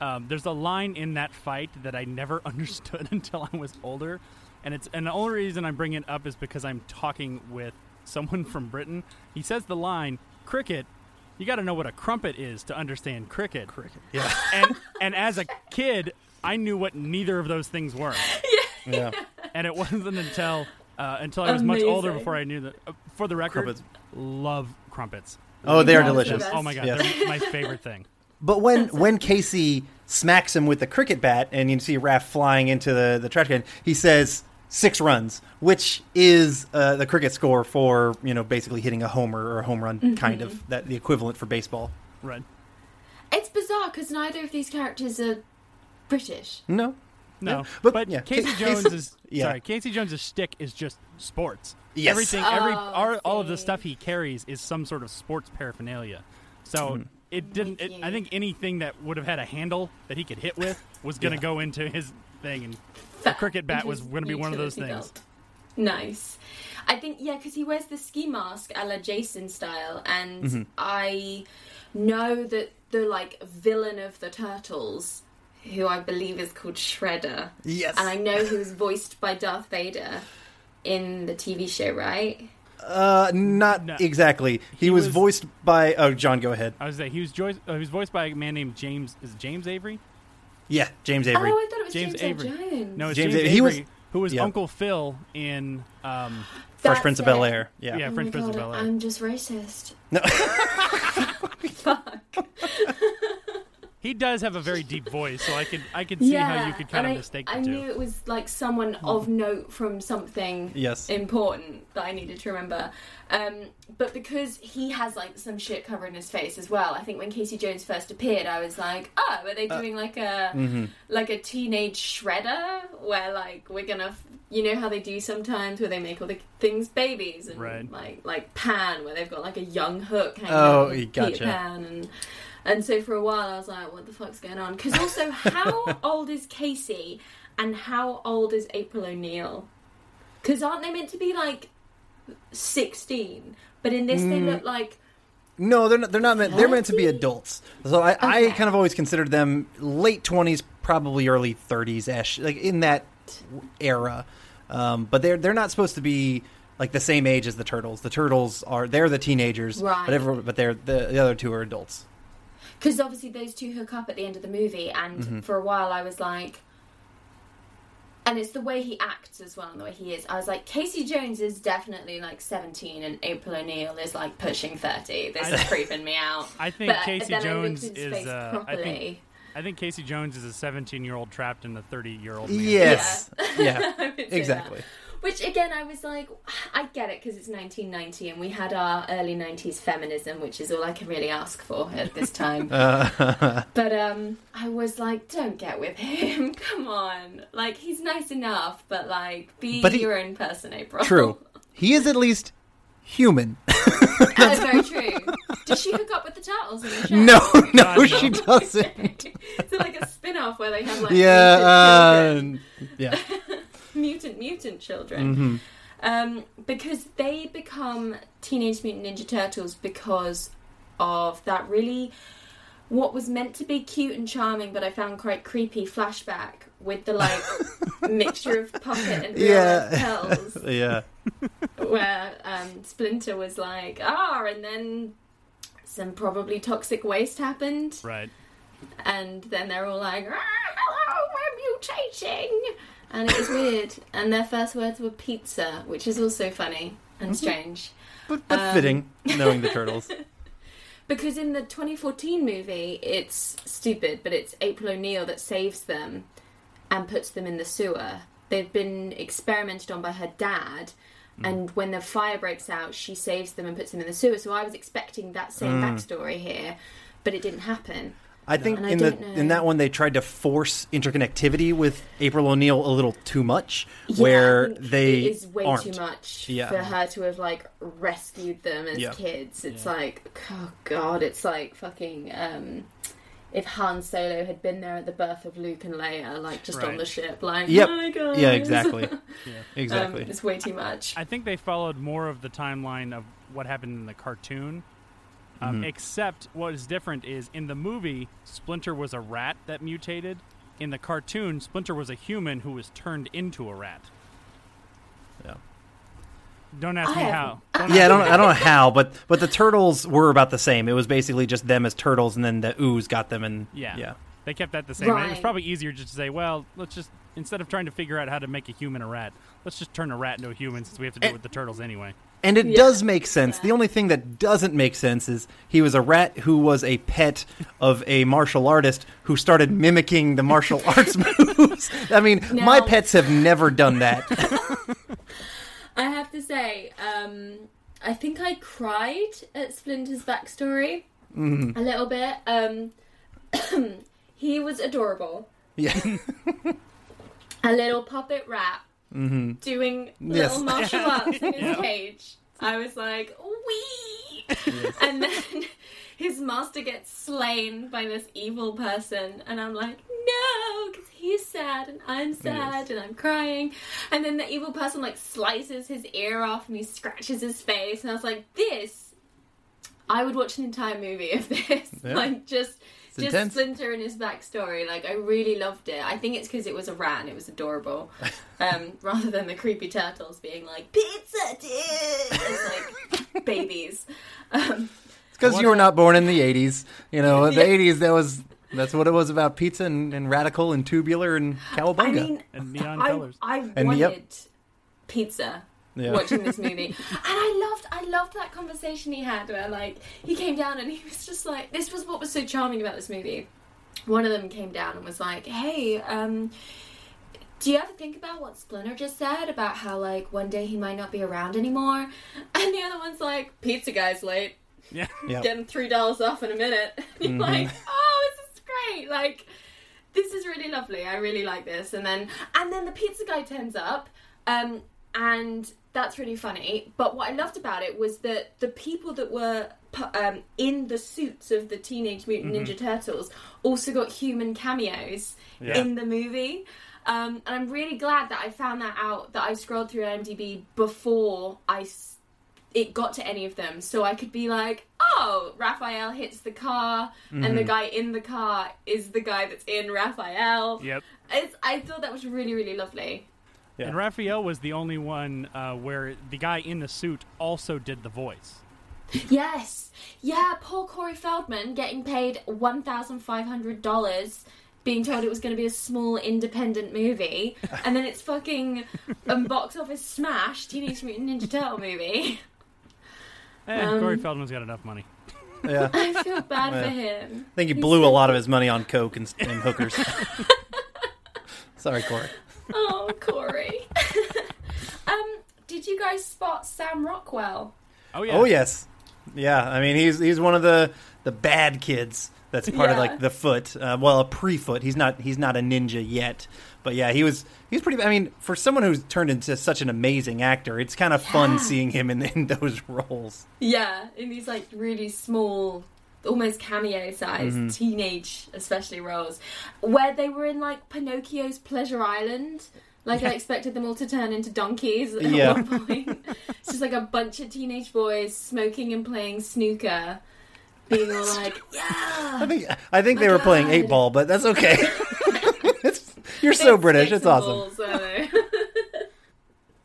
Speaker 5: um, there's a line in that fight that I never understood until I was older, and it's and the only reason I'm bringing it up is because I'm talking with someone from Britain. He says the line "cricket." You got to know what a crumpet is to understand cricket. Cricket.
Speaker 4: yeah,
Speaker 5: And and as a kid, I knew what neither of those things were.
Speaker 4: yeah.
Speaker 5: and it wasn't until uh, until I was much older before I knew that. Uh, for the record,
Speaker 4: Crumpets.
Speaker 5: love crumpets.
Speaker 4: Oh, they are delicious.
Speaker 2: the
Speaker 5: Oh my god,
Speaker 4: Yes.
Speaker 5: they're my favorite thing.
Speaker 4: But when when Casey smacks him with the cricket bat, and you see Raph flying into the the trash can, he says six runs, which is uh, the cricket score for you know basically hitting a homer or a home run, kind of that the equivalent for baseball.
Speaker 5: Right?
Speaker 2: It's bizarre because neither of these characters are British.
Speaker 4: No,
Speaker 5: No,
Speaker 4: Yeah,
Speaker 5: but,
Speaker 4: but, yeah,
Speaker 5: Casey Jones
Speaker 4: Casey-
Speaker 5: is
Speaker 4: yeah.
Speaker 5: sorry. Casey Jones' shtick is just sports.
Speaker 4: Yes.
Speaker 5: Everything, every
Speaker 2: Oh,
Speaker 5: all, all of the stuff he carries is some sort of sports paraphernalia. So
Speaker 4: Mm-hmm.
Speaker 5: It didn't. It, I think anything that would have had a handle that he could hit with was going to
Speaker 4: Yeah.
Speaker 5: go into his thing, and the
Speaker 2: Fa-
Speaker 5: cricket bat was going to be one of those things.
Speaker 2: belt. Nice. I think yeah, because he wears the ski mask a la Jason style, and
Speaker 5: Mm-hmm.
Speaker 2: I know that the like villain of the turtles, who I believe is called Shredder,
Speaker 4: yes,
Speaker 2: and I know he was voiced by Darth Vader in the TV show, right?
Speaker 4: Uh, not
Speaker 5: No.
Speaker 4: exactly. He,
Speaker 5: He
Speaker 4: was,
Speaker 5: was-
Speaker 4: voiced by. Oh, John, go ahead.
Speaker 5: I was say he was jo- uh, he was voiced by a man named James. Is it James Avery?
Speaker 4: Yeah, James Avery.
Speaker 2: Oh, I thought it was
Speaker 5: James
Speaker 2: James,
Speaker 5: Avery.
Speaker 2: Earl Jones.
Speaker 5: No, it's
Speaker 4: James
Speaker 5: James,
Speaker 4: Avery.
Speaker 5: Avery,
Speaker 4: He was-
Speaker 5: who was
Speaker 4: yeah.
Speaker 5: Uncle Phil in. Um,
Speaker 4: Fresh
Speaker 2: That's
Speaker 4: Prince of. Bel Air. Yeah.
Speaker 5: yeah,
Speaker 2: Oh
Speaker 5: French
Speaker 2: my
Speaker 5: Prince of Bel Air.
Speaker 2: I'm just racist.
Speaker 4: No.
Speaker 2: Fuck.
Speaker 5: He does have a very deep voice, so I can I could see how you could kind of
Speaker 2: I-
Speaker 5: mistake
Speaker 2: I
Speaker 5: the two.
Speaker 2: knew it was like someone of note from something
Speaker 4: Yes.
Speaker 2: important that I needed to remember. Um, but because he has like some shit covering his face as well, I think when Casey Jones first appeared, I was like, oh, are they doing like a like a teenage shredder where like we're gonna, f- you know how they do sometimes where they make all the things babies and
Speaker 5: Right.
Speaker 2: like like Pan where they've got like a young Hook hanging
Speaker 4: Oh,
Speaker 2: out
Speaker 4: gotcha.
Speaker 2: Peter Pan and. And so for a while I was like, what the fuck's going on? Because also, how old is Casey and how old is April O'Neil? Because aren't they meant to be like 16? But in this, they
Speaker 4: Mm.
Speaker 2: look like.
Speaker 4: No, they're not. They're not meant. They're meant to be adults. So I, I kind of always considered them late twenties, probably early thirties, ish, like in that era. Um, but they're they're not supposed to be like the same age as the turtles. The turtles are they're the teenagers,
Speaker 2: Right.
Speaker 4: but everyone, but they're the, the other two are adults.
Speaker 2: Because obviously those two hook up at the end of the movie, and
Speaker 4: Mm-hmm.
Speaker 2: for a while I was like, and it's the way he acts as well and the way he is. I was like, Casey Jones is definitely like 17 and April O'Neil is like pushing 30. This is creeping me out.
Speaker 5: I think
Speaker 2: But
Speaker 5: Casey
Speaker 2: then I
Speaker 5: Jones
Speaker 2: at his
Speaker 5: is.
Speaker 2: face
Speaker 5: Uh, I think I think Casey Jones is a 17 year old trapped in a 30 year old.
Speaker 4: Yes. Yeah.
Speaker 2: I would say
Speaker 4: exactly.
Speaker 2: Which again, I was like, I get it because it's 1990 and we had our early 90s feminism, which is all I can really ask for at this time. but um, I was like, don't get with him. Come on, like he's nice enough, but like be
Speaker 4: But he-
Speaker 2: your own person, April.
Speaker 4: True. He is at least human.
Speaker 2: That's very true. Does she hook up with the turtles in the show?
Speaker 4: no, no,
Speaker 5: God, no.
Speaker 4: she doesn't.
Speaker 2: it's like a spin-off where they have like
Speaker 4: Yeah. Uh, yeah.
Speaker 2: Mutant mutant children?
Speaker 4: Mm-hmm.
Speaker 2: Um, because they become Teenage Mutant Ninja Turtles because of that really what was meant to be cute and charming, but I found quite creepy flashback with the like mixture of puppet and real
Speaker 4: Yeah.
Speaker 2: pearls,
Speaker 4: Yeah.
Speaker 2: where um, Splinter was like, ah, and then some probably toxic waste happened,
Speaker 5: Right.
Speaker 2: and then they're all like, ah, hello, we're mutating. And it was weird. And their first words were pizza, which is also funny and mm-hmm. strange.
Speaker 4: But, but
Speaker 2: Um,
Speaker 4: fitting, knowing the turtles.
Speaker 2: Because in the 2014 movie, it's stupid, but it's April O'Neil that saves them and puts them in the sewer. They've been experimented on by her dad, mm. and when the fire breaks out, she saves them and puts them in the sewer. So I was expecting that same mm. backstory here, but it didn't happen.
Speaker 4: I think
Speaker 2: And I
Speaker 4: in the
Speaker 2: know.
Speaker 4: in that one they tried to force interconnectivity with April O'Neil a little too much,
Speaker 2: Yeah,
Speaker 4: where
Speaker 2: I think
Speaker 4: they
Speaker 2: it is way
Speaker 4: aren't.
Speaker 2: too much
Speaker 4: Yeah.
Speaker 2: for her to have like rescued them as
Speaker 4: Yeah.
Speaker 2: kids. It's
Speaker 5: Yeah.
Speaker 2: like oh god, it's like fucking um if Han Solo had been there at the birth of Luke and Leia, like just on the ship, like
Speaker 4: Yep.
Speaker 2: oh my god,
Speaker 4: Yeah, exactly.
Speaker 5: Yeah.
Speaker 4: Exactly.
Speaker 2: Um, it's way too much.
Speaker 5: I think they followed more of the timeline of what happened in the cartoon. Um,
Speaker 4: Mm-hmm.
Speaker 5: Except what is different is in the movie, Splinter was a rat that mutated. In the cartoon, Splinter was a human who was turned into a rat.
Speaker 4: Yeah.
Speaker 5: Don't ask
Speaker 2: I
Speaker 5: me
Speaker 2: have-
Speaker 5: how. Don't
Speaker 4: yeah, I don't
Speaker 5: me
Speaker 4: I don't know how, but but the turtles were about the same. It was basically just them as turtles, and then the ooze got them, and
Speaker 5: Yeah.
Speaker 4: yeah.
Speaker 5: They kept that the same. It was probably easier just to say, well, let's just instead of trying to figure out how to make a human a rat, let's just turn a rat into a human since we have to do it with the turtles anyway.
Speaker 4: And it
Speaker 2: Yeah.
Speaker 4: does make sense. The only thing that doesn't make sense is he was a rat who was a pet of a martial artist who started mimicking the martial arts moves. I mean, my pets have never done that.
Speaker 2: I have to say, um, I think I cried at Splinter's backstory
Speaker 4: Mm-hmm.
Speaker 2: a little bit. Um, he was adorable.
Speaker 4: yeah.
Speaker 2: a little puppet rat doing
Speaker 4: Mm-hmm. Yes.
Speaker 2: little martial arts in his cage. I was like, wee! And then his master gets slain by this evil person, and I'm like, no, because he's sad and I'm sad and I'm crying. And then the evil person like slices his ear off and he scratches his face, and I was like, this. I would watch an entire movie of this,
Speaker 4: Yeah.
Speaker 2: like just
Speaker 4: It's
Speaker 2: just
Speaker 4: intense.
Speaker 2: Splinter and his backstory. Like I really loved it. I think it's because it was a rat and it was adorable, um, rather than the creepy turtles being like pizza, dude, as like babies. Um,
Speaker 4: Because you were not born in the 80s. You know, the 80s, that was. That's what it was about pizza and, and radical and tubular and cowabunga.
Speaker 2: I mean,
Speaker 5: And neon
Speaker 2: I,
Speaker 5: colors.
Speaker 2: I
Speaker 4: And
Speaker 2: wanted
Speaker 4: yep.
Speaker 2: pizza
Speaker 4: Yeah.
Speaker 2: watching this movie, and I loved, I loved that conversation he had where like he came down and he was just like, this was what was so charming about this movie. One of them came down and was like, hey, um. Do you ever think about what Splinter just said about how like one day he might not be around anymore? And the other one's like, "Pizza guy's late,
Speaker 5: Yeah.
Speaker 4: Yeah.
Speaker 2: getting three dollars off in a minute." And you're like, "Oh, this is great! Like, this is really lovely. I really like this." And then, and then the pizza guy turns up, um, and that's really funny. But what I loved about it was that the people that were um, in the suits of the Teenage Mutant Ninja Turtles also got human cameos
Speaker 5: Yeah.
Speaker 2: in the movie. Um, and I'm really glad that I found that out. That I scrolled through IMDb before I s- it got to any of them, so I could be like, "Oh, Raphael hits the car, and the guy in the car is the guy that's in Raphael."
Speaker 5: Yep.
Speaker 2: It's, I thought that was really, really lovely.
Speaker 4: Yeah.
Speaker 5: And Raphael was the only one uh, where the guy in the suit also did the voice.
Speaker 2: Yes, yeah. Poor Corey Feldman getting paid one thousand five hundred dollars being told it was going to be a small independent movie, and then it's fucking um, box office smash Teenage Mutant Ninja Turtle movie.
Speaker 5: Eh,
Speaker 2: Um,
Speaker 5: Corey Feldman's got enough money.
Speaker 4: Yeah. I
Speaker 2: I feel bad
Speaker 4: Yeah.
Speaker 2: for him.
Speaker 4: I think he
Speaker 2: He's
Speaker 4: blew a
Speaker 2: so
Speaker 4: lot of his money on coke and, and hookers. Sorry, Corey.
Speaker 2: Oh, Corey. um, did you guys spot Sam Rockwell?
Speaker 5: Oh yeah.
Speaker 4: Oh yes, yeah. I mean, he's he's one of the the bad kids. That's part of like the foot. Uh, well, a pre-foot. He's not he's not a ninja yet, but yeah, he was he was pretty. I mean, for someone who's turned into such an amazing actor, it's kind of fun seeing him in, in those roles.
Speaker 2: Yeah, in these like really small, almost cameo sized
Speaker 4: Mm-hmm.
Speaker 2: teenage, especially roles, where they were in like Pinocchio's Pleasure Island. Like I expected them all to turn into donkeys at
Speaker 4: Yeah.
Speaker 2: one point. it's just like a bunch of teenage boys smoking and playing snooker, being all like, yeah
Speaker 4: I
Speaker 2: "Yeah."
Speaker 4: think I think
Speaker 2: My
Speaker 4: they were playing eight ball, but that's okay. it's, you're so
Speaker 2: Big
Speaker 4: British. It's awesome.
Speaker 2: balls,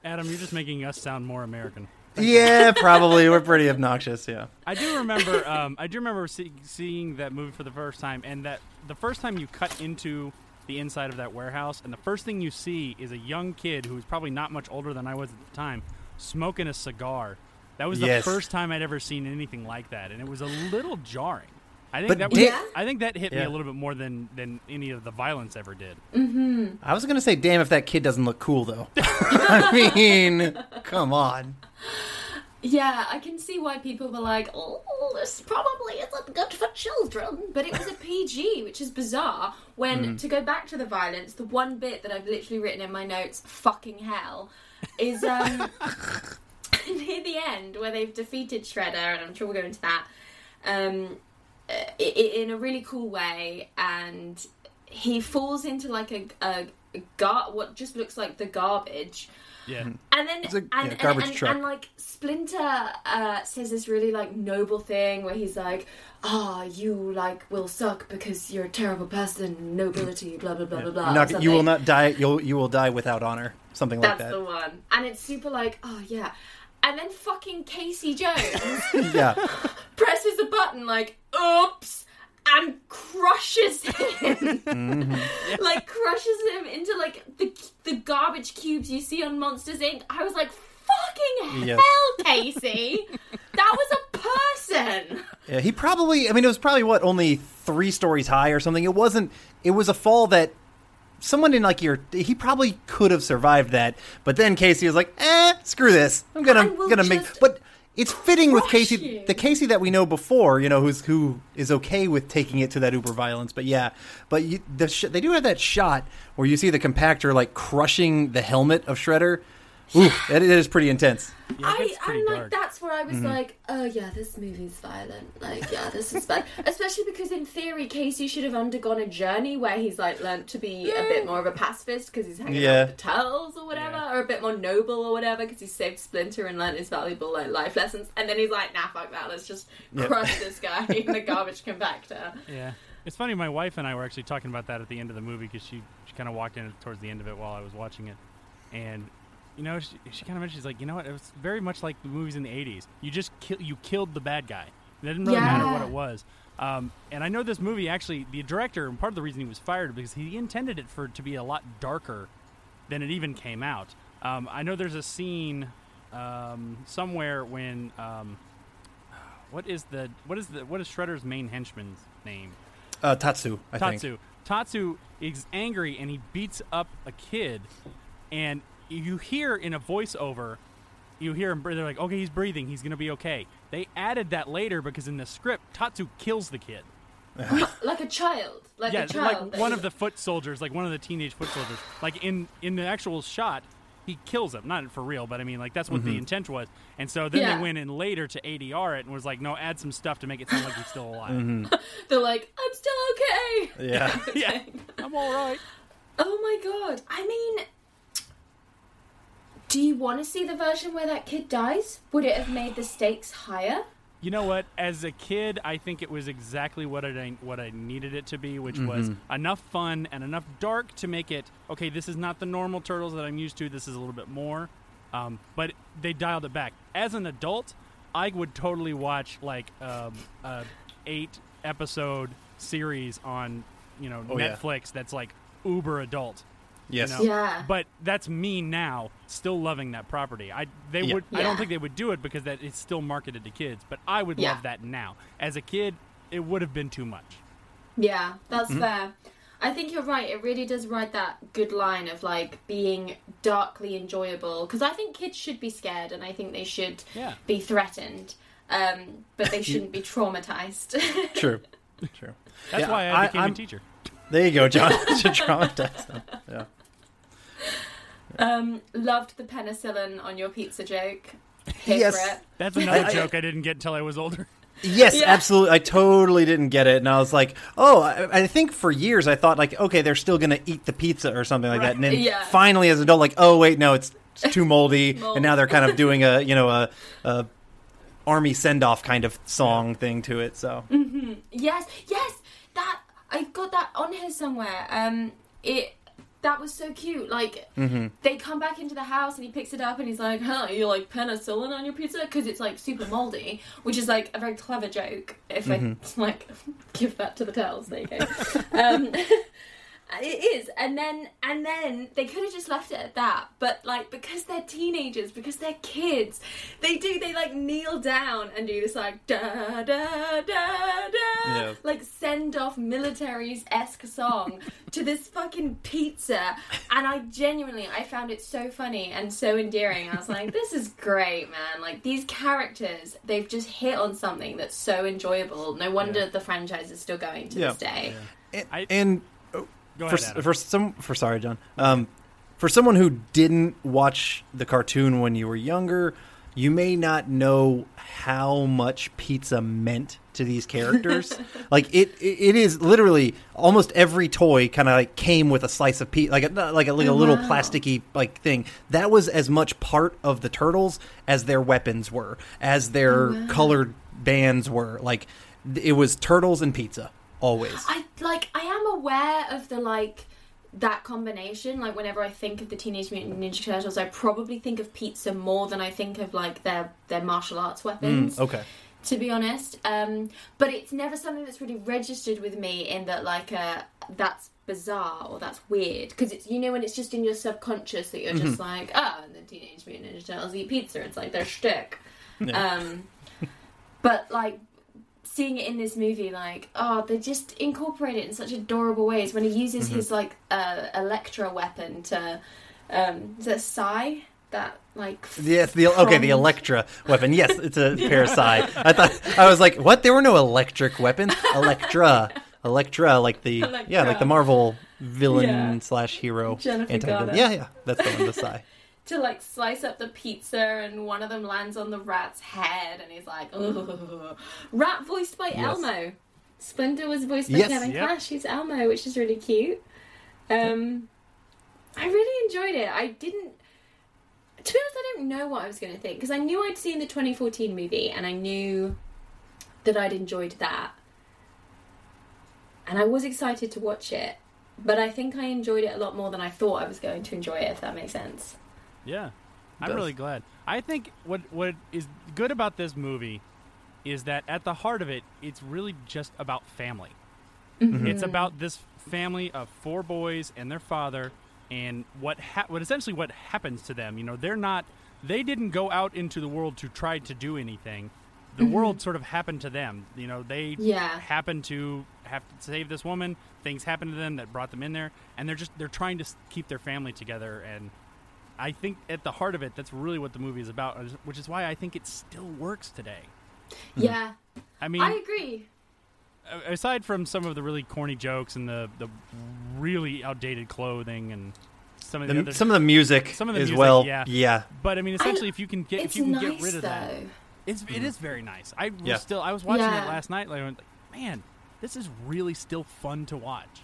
Speaker 5: Adam, you're just making us sound more American.
Speaker 4: Yeah, probably we're pretty obnoxious. Yeah.
Speaker 5: I do remember. Um, I do remember see, seeing that movie for the first time, and that the first time you cut into the inside of that warehouse, and the first thing you see is a young kid who was probably not much older than I was at the time, smoking a cigar. That was the
Speaker 4: Yes.
Speaker 5: first time I'd ever seen anything like that, and it was a little jarring. I think
Speaker 4: But
Speaker 5: that was,
Speaker 4: did-
Speaker 2: Yeah.
Speaker 5: I think that hit me
Speaker 4: Yeah.
Speaker 5: a little bit more than than any of the violence ever did.
Speaker 4: I was gonna say, damn, if that kid doesn't look cool though. I mean, come on.
Speaker 2: Yeah, I can see why people were like, "Oh, this probably isn't good for children," but it was a PG, which is bizarre. When to go back to the violence, the one bit that I've literally written in my notes, "fucking hell," is um near the end where they've defeated Shredder, and I'm sure we'll go into that um, i- i- in a really cool way, and he falls into like a, a, a gar- what just looks like the garbage.
Speaker 5: Yeah,
Speaker 2: And then,
Speaker 4: It's a-
Speaker 2: and,
Speaker 4: yeah,
Speaker 2: and-
Speaker 4: garbage
Speaker 2: and,
Speaker 4: truck.
Speaker 2: and, like Splinter uh, says this really like noble thing where he's like, "Ah, you like will suck because you're a terrible person, nobility, blah blah blah blah blah."
Speaker 4: You're not- you will not die. You'll you will die without honor. Something like
Speaker 2: That's
Speaker 4: that.
Speaker 2: the one, and it's super like, "Oh yeah," and then fucking Casey Jones
Speaker 4: yeah.
Speaker 2: presses a button like, "Oops." And crushes him,
Speaker 4: Mm-hmm.
Speaker 2: like crushes him into like the the garbage cubes you see on Monsters Inc. I was like, "Fucking
Speaker 4: Yes.
Speaker 2: hell, Casey! that was a person."
Speaker 4: Yeah, he probably. I mean, it was probably what only three stories high or something. It wasn't. It was a fall that someone in like your. He probably could have survived that, but then Casey was like, "Eh, screw this. I'm gonna gonna make." But it's fitting with Casey,
Speaker 2: you.
Speaker 4: the Casey that we know before. You know, who's who is okay with taking it to that uber violence. But yeah, but you, the sh- they do have that shot where you see the compactor like crushing the helmet of Shredder. Ooh, that is pretty intense.
Speaker 5: yeah
Speaker 2: I,
Speaker 5: pretty
Speaker 2: I'm like, that's where I
Speaker 4: Mm-hmm.
Speaker 2: was like, oh yeah, this movie's violent. Like, yeah, this is bad. Especially because in theory, Casey should have undergone a journey where he's like learnt to be a bit more of a pacifist because he's hanging
Speaker 4: Yeah.
Speaker 2: out with the turtles or whatever,
Speaker 5: Yeah.
Speaker 2: or a bit more noble or whatever because he saved Splinter and learnt his valuable like life lessons. And then he's like, nah, fuck that. Let's just
Speaker 4: Yeah.
Speaker 2: crush this guy in the garbage compactor.
Speaker 5: Yeah, it's funny. My wife and I were actually talking about that at the end of the movie because she she kind of walked in towards the end of it while I was watching it, and you know she, she kind of mentioned she's like, you know what? It was very much like the movies in the '80s. You just kill you killed the bad guy. It didn't really matter what it was. Um, and I know this movie actually, the director, and part of the reason he was fired because he intended it for it to be a lot darker than it even came out. Um, I know there's a scene um, somewhere when um, what is the what is the what is Shredder's main henchman's name?
Speaker 4: Uh, Tatsu, I think.
Speaker 5: Tatsu. Tatsu is angry and he beats up a kid, and you hear in a voiceover, you hear him. They're like, "Okay, he's breathing. He's gonna be okay." They added that later because in the script, Tatsu kills the kid.
Speaker 2: Like a child. Like
Speaker 5: yeah,
Speaker 2: a child.
Speaker 5: like one of the foot soldiers, like one of the teenage foot soldiers. Like in in the actual shot, he kills him. Not for real, but I mean, like that's what the intent was. And so then
Speaker 2: Yeah.
Speaker 5: they went in later to ADR it and was like, "No, add some stuff to make it sound like he's still alive."
Speaker 4: Mm-hmm.
Speaker 2: They're like, I'm still okay.
Speaker 4: Yeah.
Speaker 5: yeah, I'm all right.
Speaker 2: Oh my god. I mean, do you want to see the version where that kid dies? Would it have made the stakes higher?
Speaker 5: You know what? As a kid, I think it was exactly what I what I needed it to be, which was enough fun and enough dark to make it okay. This is not the normal turtles that I'm used to. This is a little bit more, um, but they dialed it back. As an adult, I would totally watch like um, a eight episode series on you know
Speaker 4: Oh, yeah.
Speaker 5: Netflix that's like uber adult.
Speaker 4: Yes.
Speaker 5: know?
Speaker 2: Yeah.
Speaker 5: But that's me now, still loving that property. I they
Speaker 4: Yeah.
Speaker 5: would I don't think they would do it because that it's still marketed to kids. But I would
Speaker 2: Yeah.
Speaker 5: love that now. As a kid, it would have been too much.
Speaker 2: Yeah, that's
Speaker 4: Mm-hmm.
Speaker 2: fair. I think you're right. It really does ride that good line of like being darkly enjoyable. Because I think kids should be scared and I think they should
Speaker 5: Yeah.
Speaker 2: be threatened, um, but they shouldn't be traumatized.
Speaker 4: True. True.
Speaker 5: That's
Speaker 4: Yeah,
Speaker 5: why I,
Speaker 4: I-
Speaker 5: became
Speaker 4: I'm-
Speaker 5: a teacher.
Speaker 4: There you go, John. to traumatize them. Yeah.
Speaker 2: Um, loved the penicillin on your pizza joke. Here
Speaker 4: Yes.
Speaker 2: it.
Speaker 5: That's another
Speaker 4: I-
Speaker 5: joke I didn't get until I was older.
Speaker 4: Yes,
Speaker 2: Yeah.
Speaker 4: absolutely. I totally didn't get it, and I was like, "Oh!" I, I think for years I thought like, "Okay, they're still gonna eat the pizza or something like that," and then
Speaker 2: Yeah.
Speaker 4: finally, as an adult, like, "Oh wait, no, it's, it's too moldy,"
Speaker 2: Mold.
Speaker 4: and now they're kind of doing a you know a, a army send off kind of song thing to it. So
Speaker 2: Yes, yes, that I've got that on here somewhere. Um, it that was so cute. Like they come back into the house and he picks it up and he's like, "Huh, you like penicillin on your pizza?" Because it's like super moldy, which is like a very clever joke. If I like give that to the tells, there you go. um, it is, and then and then they could have just left it at that, but like because they're teenagers, because they're kids, they do they like kneel down and do this like da da da da
Speaker 4: Yeah.
Speaker 2: like send off militaries esque song to this fucking pizza, and I genuinely I found it so funny and so endearing. I was like, this is great, man. Like these characters, they've just hit on something that's so enjoyable. No wonder the franchise is still going to
Speaker 4: Yeah.
Speaker 2: this day.
Speaker 4: and,
Speaker 5: I-
Speaker 4: and
Speaker 5: Go
Speaker 4: for,
Speaker 5: ahead.
Speaker 4: For some for sorry john um, for someone who didn't watch the cartoon when you were younger you may not know how much pizza meant to these characters like it, it it is literally almost every toy kind of like came with a slice of pizza like a like a, like a
Speaker 2: Oh,
Speaker 4: little
Speaker 2: wow.
Speaker 4: plasticky like thing that was as much part of the turtles as their weapons were as their
Speaker 2: Oh, wow.
Speaker 4: colored bands were like it was turtles and pizza always
Speaker 2: I like I am aware of the like that combination. Like whenever I think of the Teenage Mutant Ninja Turtles, I probably think of pizza more than I think of like their their martial arts weapons.
Speaker 4: Mm, okay
Speaker 2: To be honest, um, but it's never something that's really registered with me in that like uh, that's bizarre or that's weird because it's you know when it's just in your subconscious that you're just
Speaker 4: Mm-hmm.
Speaker 2: like oh and the Teenage Mutant Ninja Turtles eat pizza. It's like their shtick. Um, but like seeing it in this movie, like oh, they just incorporate it in such adorable ways. When he uses
Speaker 4: Mm-hmm.
Speaker 2: his like uh, Elektra weapon to, um, is it Sai? That like
Speaker 4: Yes, the okay, the Elektra weapon. Yes, it's a pair of sai. I thought I was like, what? There were no electric weapons. Elektra, Elektra, like the yeah, like the Marvel villain
Speaker 2: Yeah.
Speaker 4: slash hero.
Speaker 2: Jennifer
Speaker 4: anti-villain. Yeah, yeah, that's the one. The sai.
Speaker 2: To like slice up the pizza, and one of them lands on the rat's head, and he's like, Ugh. rat voiced by
Speaker 4: Yes.
Speaker 2: Elmo. Splinter was voiced by
Speaker 4: Yes.
Speaker 2: Kevin
Speaker 5: Yep.
Speaker 2: Clash. He's Elmo, which is really cute. Um, I really enjoyed it. I didn't. To be honest, I don't know what I was going to think because I knew I'd seen the 2014 movie and I knew that I'd enjoyed that, and I was excited to watch it. But I think I enjoyed it a lot more than I thought I was going to enjoy it. If that makes sense.
Speaker 5: Yeah, I'm
Speaker 4: does.
Speaker 5: really glad. I think what what is good about this movie is that at the heart of it, it's really just about family. Mm-hmm. It's about this family of four boys and their father, and what ha- what essentially what happens to them. You know, they're not they didn't go out into the world to try to do anything. The mm-hmm. world sort of happened to them. You know, they
Speaker 2: Yeah.
Speaker 5: happen to have to save this woman. Things happened to them that brought them in there, and they're just they're trying to keep their family together. And I think at the heart of it, that's really what the movie is about, which is why I think it still works today.
Speaker 2: Yeah, mm-hmm.
Speaker 5: I mean,
Speaker 2: I agree.
Speaker 5: aside from some of the really corny jokes and the the really outdated clothing and some of the,
Speaker 4: The,
Speaker 5: other,
Speaker 4: some of the music
Speaker 5: Some of the
Speaker 4: as
Speaker 5: music,
Speaker 4: well.
Speaker 5: yeah.
Speaker 4: yeah.
Speaker 5: but I mean, essentially, if you can get if you can
Speaker 2: nice
Speaker 5: get rid of
Speaker 2: though.
Speaker 5: that, it's it mm-hmm. is very nice. I was
Speaker 4: Yeah.
Speaker 5: still I was watching
Speaker 2: Yeah.
Speaker 5: it last night. Like, I went, man, this is really still fun to watch.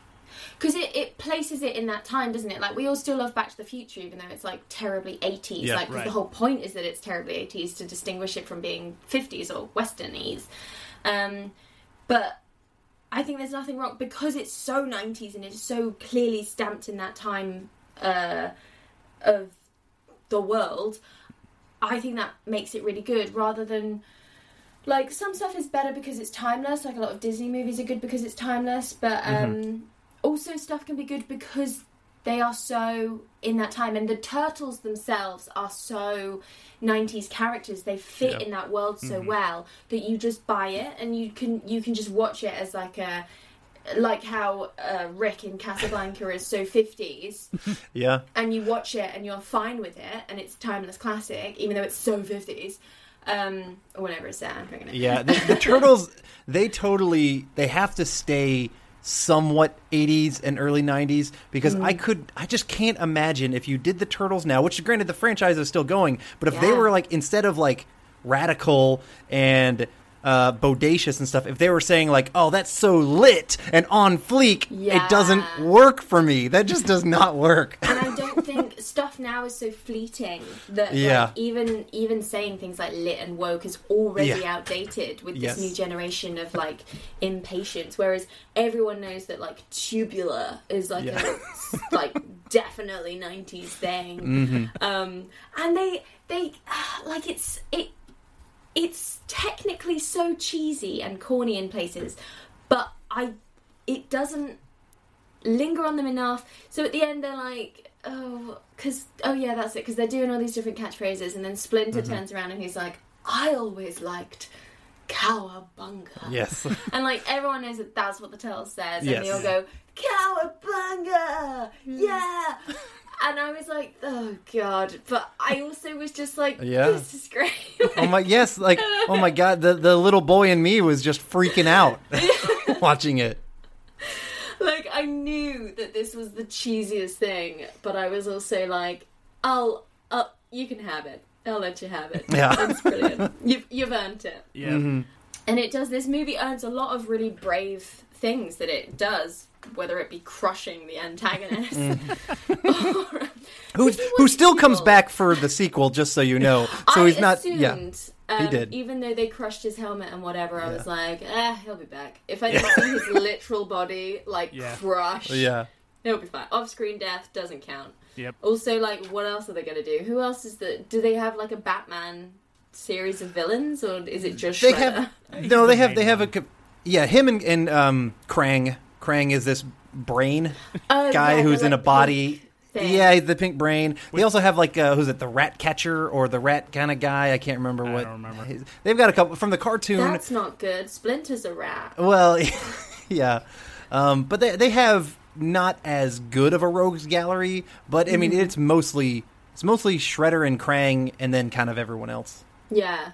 Speaker 2: Because it, it places it in that time, doesn't it? Like, we all still love Back to the Future, even though it's like terribly 80s.
Speaker 4: Yeah,
Speaker 2: like, 'cause
Speaker 5: right.
Speaker 2: the whole point is that it's terribly 80s to distinguish it from being 50s or Westernese. Um, but I think there's nothing wrong because it's so 90s and it's so clearly stamped in that time uh, of the world. I think that makes it really good rather than like some stuff is better because it's timeless like a lot of disney movies are good because it's timeless but um also stuff can be good because they are so in that time and the turtles themselves are so 90s characters they fit
Speaker 4: Yeah.
Speaker 2: in that world so
Speaker 5: Mm-hmm.
Speaker 2: well that you just buy it and you can you can just watch it as like a like how uh, Rick in Casablanca is so 50s
Speaker 4: Yeah.
Speaker 2: and you watch it and you're fine with it and it's timeless classic even though it's so 50s um or whenever it's set I'm it.
Speaker 4: Yeah, the, the turtles they totally they have to stay somewhat 80s and early 90s because I
Speaker 2: Mm.
Speaker 4: could I just can't imagine if you did the turtles now, which granted the franchise is still going, but if they were like instead of like radical and uh, bodacious and stuff, if they were saying like, "Oh, that's so lit and on fleek," it doesn't work for me. That just does not work.
Speaker 2: Think stuff now is so fleeting that
Speaker 4: Yeah.
Speaker 2: like, even even saying things like lit and woke is already
Speaker 4: Yeah.
Speaker 2: outdated with
Speaker 4: Yes.
Speaker 2: this new generation of like impatience. Whereas everyone knows that like tubular is like
Speaker 4: Yeah.
Speaker 2: a like definitely nineties thing.
Speaker 4: Mm-hmm.
Speaker 2: Um, and they they like it's it it's technically so cheesy and corny in places, but I it doesn't linger on them enough. So at the end, they're like, oh, because oh yeah, that's it. Because they're doing all these different catchphrases, and then Splinter
Speaker 4: Mm-hmm.
Speaker 2: turns around and he's like, I always liked cowabunga.
Speaker 4: Yes.
Speaker 2: And like everyone knows that that's what the turtle says, and
Speaker 4: Yes.
Speaker 2: they all go cowabunga, yeah. And I was like, oh god, but I also was just like,
Speaker 4: Yeah.
Speaker 2: this is great.
Speaker 4: Oh my yes, like oh my god, the the little boy in me was just freaking out watching it.
Speaker 2: Like I knew that this was the cheesiest thing, but I was also like, I'll, uh, you can have it. I'll let you have it.
Speaker 4: Yeah.
Speaker 2: it's brilliant. You've you've earned it,
Speaker 5: Yeah.
Speaker 4: Mm-hmm.
Speaker 2: and it does. This movie earns a lot of really brave things that it does, whether it be crushing the antagonist,
Speaker 4: Mm.
Speaker 2: or,
Speaker 4: Who who
Speaker 2: was
Speaker 4: still comes back for the sequel, just so you know. So
Speaker 2: I
Speaker 4: he's not.
Speaker 2: assumed,
Speaker 4: Yeah,
Speaker 2: um,
Speaker 4: did.
Speaker 2: Even though they crushed his helmet and whatever, I was like, eh, he'll be back. If I didn't see his literal body like
Speaker 5: Yeah.
Speaker 2: crushed,
Speaker 4: yeah.
Speaker 2: He'll be fine. Off-screen death doesn't count.
Speaker 5: Yep.
Speaker 2: Also, like, what else are they going to do? Who else is the? Do they have like a Batman series of villains, or is it just
Speaker 4: They
Speaker 2: Shredder?
Speaker 4: have no. They have. They have a. Yeah, him and, and um Krang. Krang is this brain
Speaker 2: Oh,
Speaker 4: guy
Speaker 2: yeah,
Speaker 4: who's
Speaker 2: the,
Speaker 4: in a body.
Speaker 2: pink thing.
Speaker 4: Yeah, the pink brain. They also have like uh, who's it? The rat catcher or the rat kind of guy. I can't remember
Speaker 5: I
Speaker 4: what.
Speaker 5: don't remember.
Speaker 4: his- They've got a couple from the cartoon.
Speaker 2: That's not good. Splinter's a rat.
Speaker 4: Well, yeah, um, but they they have not as good of a rogues gallery. But I mean,
Speaker 2: Mm-hmm.
Speaker 4: it's mostly it's mostly Shredder and Krang, and then kind of everyone else.
Speaker 2: Yeah.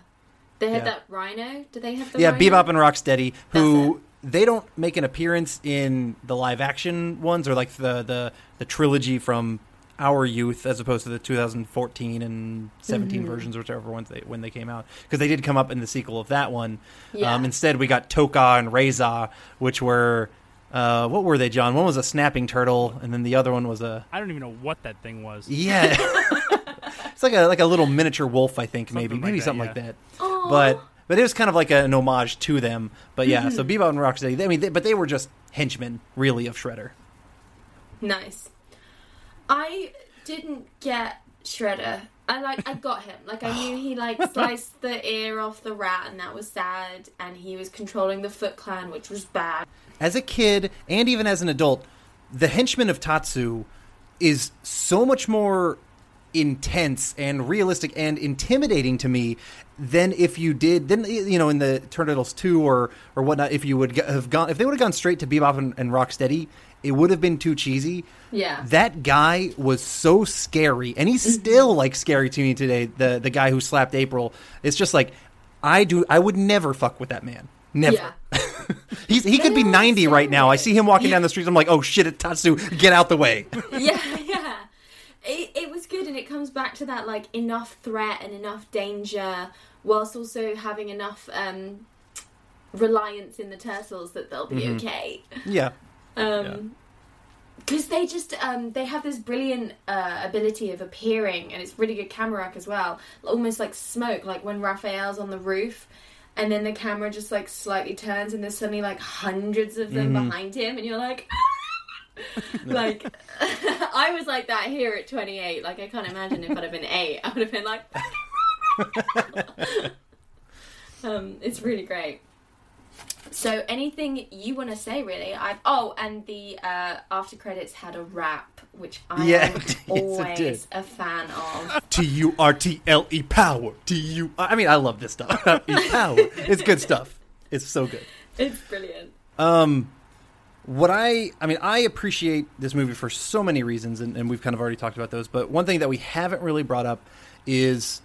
Speaker 2: They had
Speaker 4: Yeah.
Speaker 2: that Rhino. Do they have the
Speaker 4: yeah,
Speaker 2: Rhino?
Speaker 4: Bebop and Rocksteady, who
Speaker 2: That's
Speaker 4: they don't make an appearance in the live action ones or like the the the trilogy from our youth as opposed to the 2014 and 17
Speaker 2: Mm-hmm.
Speaker 4: versions or whichever ones they when they came out because they did come up in the sequel of that one
Speaker 2: Yeah.
Speaker 4: um, instead we got Tokka and Rahzar which were uh, what were they john one was a snapping turtle and then the other one was a
Speaker 5: I don't even know what that thing was.
Speaker 4: yeah it's like a like a little miniature wolf i think maybe
Speaker 5: Something like
Speaker 4: maybe
Speaker 5: that,
Speaker 4: something
Speaker 5: yeah.
Speaker 4: like that
Speaker 2: Aw.
Speaker 4: but but it was kind of like an homage to them. But yeah,
Speaker 2: Mm-hmm.
Speaker 4: so Bebop and Rocksteady. I mean, they, but they were just henchmen, really, of Shredder.
Speaker 2: Nice. I didn't get Shredder. I like I got him. Like I knew he like sliced the ear off the rat and that was sad and he was controlling the Foot Clan, which was bad.
Speaker 4: As a kid, and even as an adult, the henchman of Tatsu is so much more intense and realistic and intimidating to me than if you did then you know in the Turtles 2 or or whatnot if you would have gone if they would have gone straight to Bebop and, and Rocksteady it would have been too cheesy.
Speaker 2: Yeah.
Speaker 4: that guy was so scary and he's mm-hmm. still like scary to me today the the guy who slapped april. It's just like i do i would never fuck with that man. Never.
Speaker 2: Yeah.
Speaker 4: he's he could be
Speaker 2: They are
Speaker 4: 90 right now. I see him walking down the street i'm like oh shit it's tatsu get out the way.
Speaker 2: Yeah. It, it was good, and it comes back to that like enough threat and enough danger, whilst also having enough um, reliance in the turtles that they'll be okay.
Speaker 4: yeah
Speaker 2: Um, because they just um, they have this brilliant uh, ability of appearing, and it's really good camera work as well. Almost like smoke, like when Raphael's on the roof. And then the camera just like slightly turns, and there's suddenly like hundreds of them behind him, and you're like, like I was like that here at 28. Like I can't imagine if I'd have been eight, I would have been like, um, it's really great. So anything you want to say, really? I've oh, and the uh, after credits had a rap, which I
Speaker 4: Yeah,
Speaker 2: am
Speaker 4: yes,
Speaker 2: always a fan of.
Speaker 4: T U R T L E power. T U. I mean, I love this stuff. E power. It's good stuff. It's so good.
Speaker 2: It's brilliant.
Speaker 4: Um, what I, I mean, I appreciate this movie for so many reasons, and, and we've kind of already talked about those. But one thing that we haven't really brought up is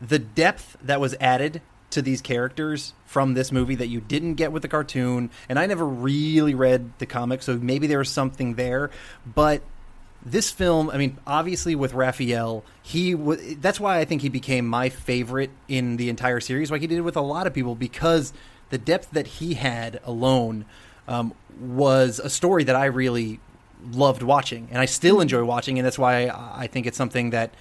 Speaker 4: the depth that was added to these characters from this movie that you didn't get with the cartoon. And I never really read the comic, so maybe there was something there. But this film, I mean, obviously with Raphael, he w- that's why I think he became my favorite in the entire series, like he did with a lot of people, because the depth that he had alone um, was a story that I really loved watching, and I still enjoy watching, and that's why I I think it's something that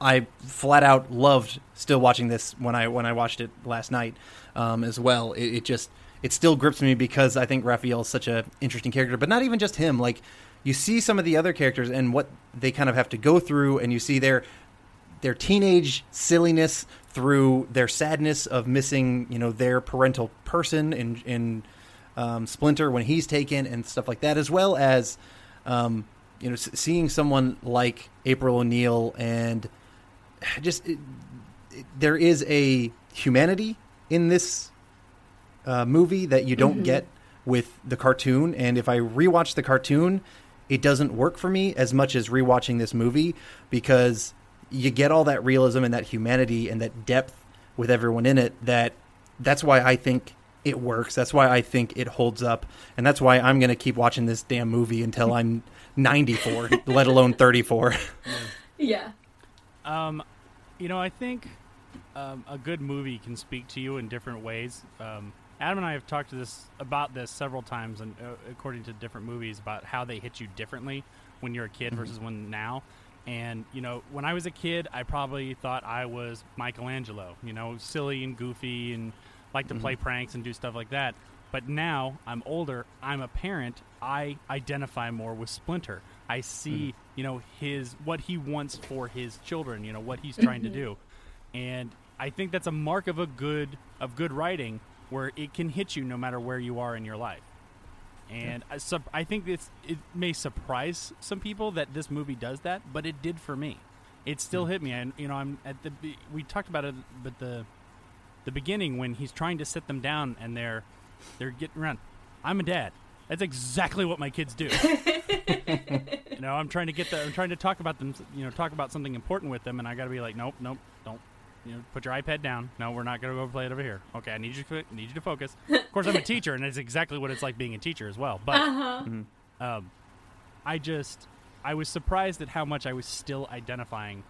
Speaker 4: I flat out loved still watching this when I when I watched it last night um, as well. It, it just it still grips me because I think Raphael is such a interesting character, but not even just him. Like you see some of the other characters and what they kind of have to go through, and you see their their teenage silliness through their sadness of missing, you know, their parental person in in um, Splinter when he's taken and stuff like that, as well as um, you know s- seeing someone like April O'Neil and just it, it, there is a humanity in this uh, movie that you don't get with the cartoon. And if I rewatch the cartoon, it doesn't work for me as much as rewatching this movie because you get all that realism and that humanity and that depth with everyone in it. That that's why I think it works. That's why I think it holds up, and that's why I'm going to keep watching this damn movie until I'm 94, let alone 34.
Speaker 2: Yeah.
Speaker 5: Um, you know, I think um, a good movie can speak to you in different ways. Um, Adam and I have talked to this about this several times, and uh, according to different movies, about how they hit you differently when you're a kid versus when now. And you know, when I was a kid, I probably thought I was Michelangelo. You know, silly and goofy, and like to play mm-hmm. pranks and do stuff like that. But now I'm older. I'm a parent. I identify more with Splinter. I see, mm-hmm. you know, his what he wants for his children. You know what he's trying to mm-hmm. do, and I think that's a mark of a good of good writing, where it can hit you no matter where you are in your life. And I, sup- I think it's it may surprise some people that this movie does that, but it did for me. It still mm. hit me, and you know, I'm at the we talked about it, but the the beginning when he's trying to sit them down and they're they're getting around. I'm a dad. That's exactly what my kids do. you know, I'm trying to get the, I'm trying to talk about them, you know, talk about something important with them, and I got to be like, nope, nope, don't, you know, put your iPad down. No, we're not going to go play it over here. Okay, I need you, to, need you to focus. Of course, I'm a teacher, and it's exactly what it's like being a teacher as well. But um, I just, I was surprised at how much I was still identifying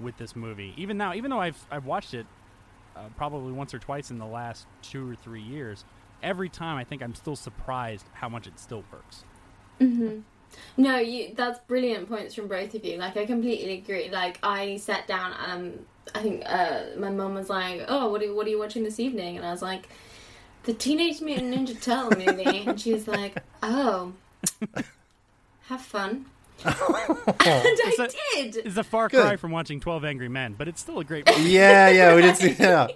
Speaker 5: with this movie, even now, even though I've I've watched it uh, probably once or twice in the last two or three years. Every time, I think I'm still surprised how much it still works.
Speaker 2: No, you. That's brilliant points from both of you. Like, I completely agree. Like, I sat down and um, I think uh, my mum was like, "Oh, what are what are you watching this evening?" And I was like, "The Teenage Mutant Ninja Turtle movie." and she was like, "Oh, have fun." And I
Speaker 5: Is that-
Speaker 2: did.
Speaker 5: It's a far
Speaker 4: Good.
Speaker 5: cry from watching Twelve Angry Men, but it's still a great movie.
Speaker 4: yeah, yeah, we did see. Yeah,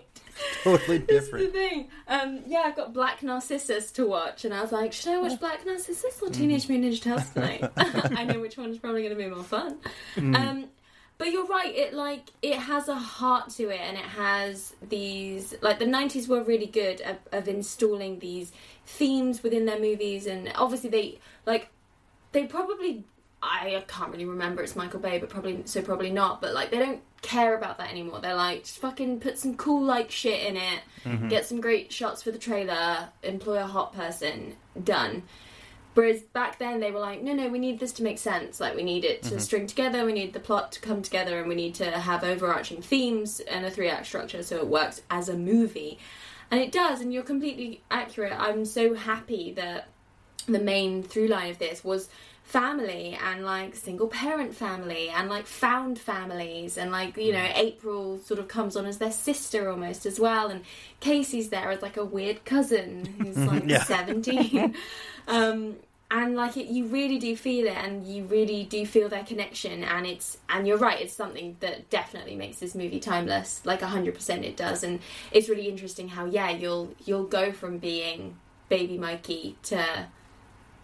Speaker 4: totally
Speaker 2: This is the
Speaker 4: different.
Speaker 2: thing. Um, yeah, I've got Black Narcissus to watch, and I was like, should I watch Black Narcissus or Teenage Mutant Ninja Turtles tonight? I know which one's probably going to be more fun. Um, but you're right. It like it has a heart to it, and it has these like the '90s were really good of, of installing these themes within their movies, and obviously they like they probably I can't really remember it's Michael Bay, but probably so probably not. But like they don't care about that anymore. They're like just fucking put some cool like shit in it, mm-hmm. get some great shots for the trailer, employ a hot person, done. Whereas back then they were like, no, no, we need this to make sense. Like we need it to mm-hmm. string together, we need the plot to come together, and we need to have overarching themes and a three act structure so it works as a movie. And it does, and you're completely accurate. I'm so happy that the main through line of this was family and like single parent family and like found families and like you know April sort of comes on as their sister almost as well and Casey's there as like a weird cousin who's like
Speaker 4: Yeah.
Speaker 2: 17 um and like it, you really do feel it, and you really do feel their connection. And it's and you're right, it's something that definitely makes this movie timeless. Like hundred percent, it does. And it's really interesting how yeah, you'll you'll go from being baby Mikey to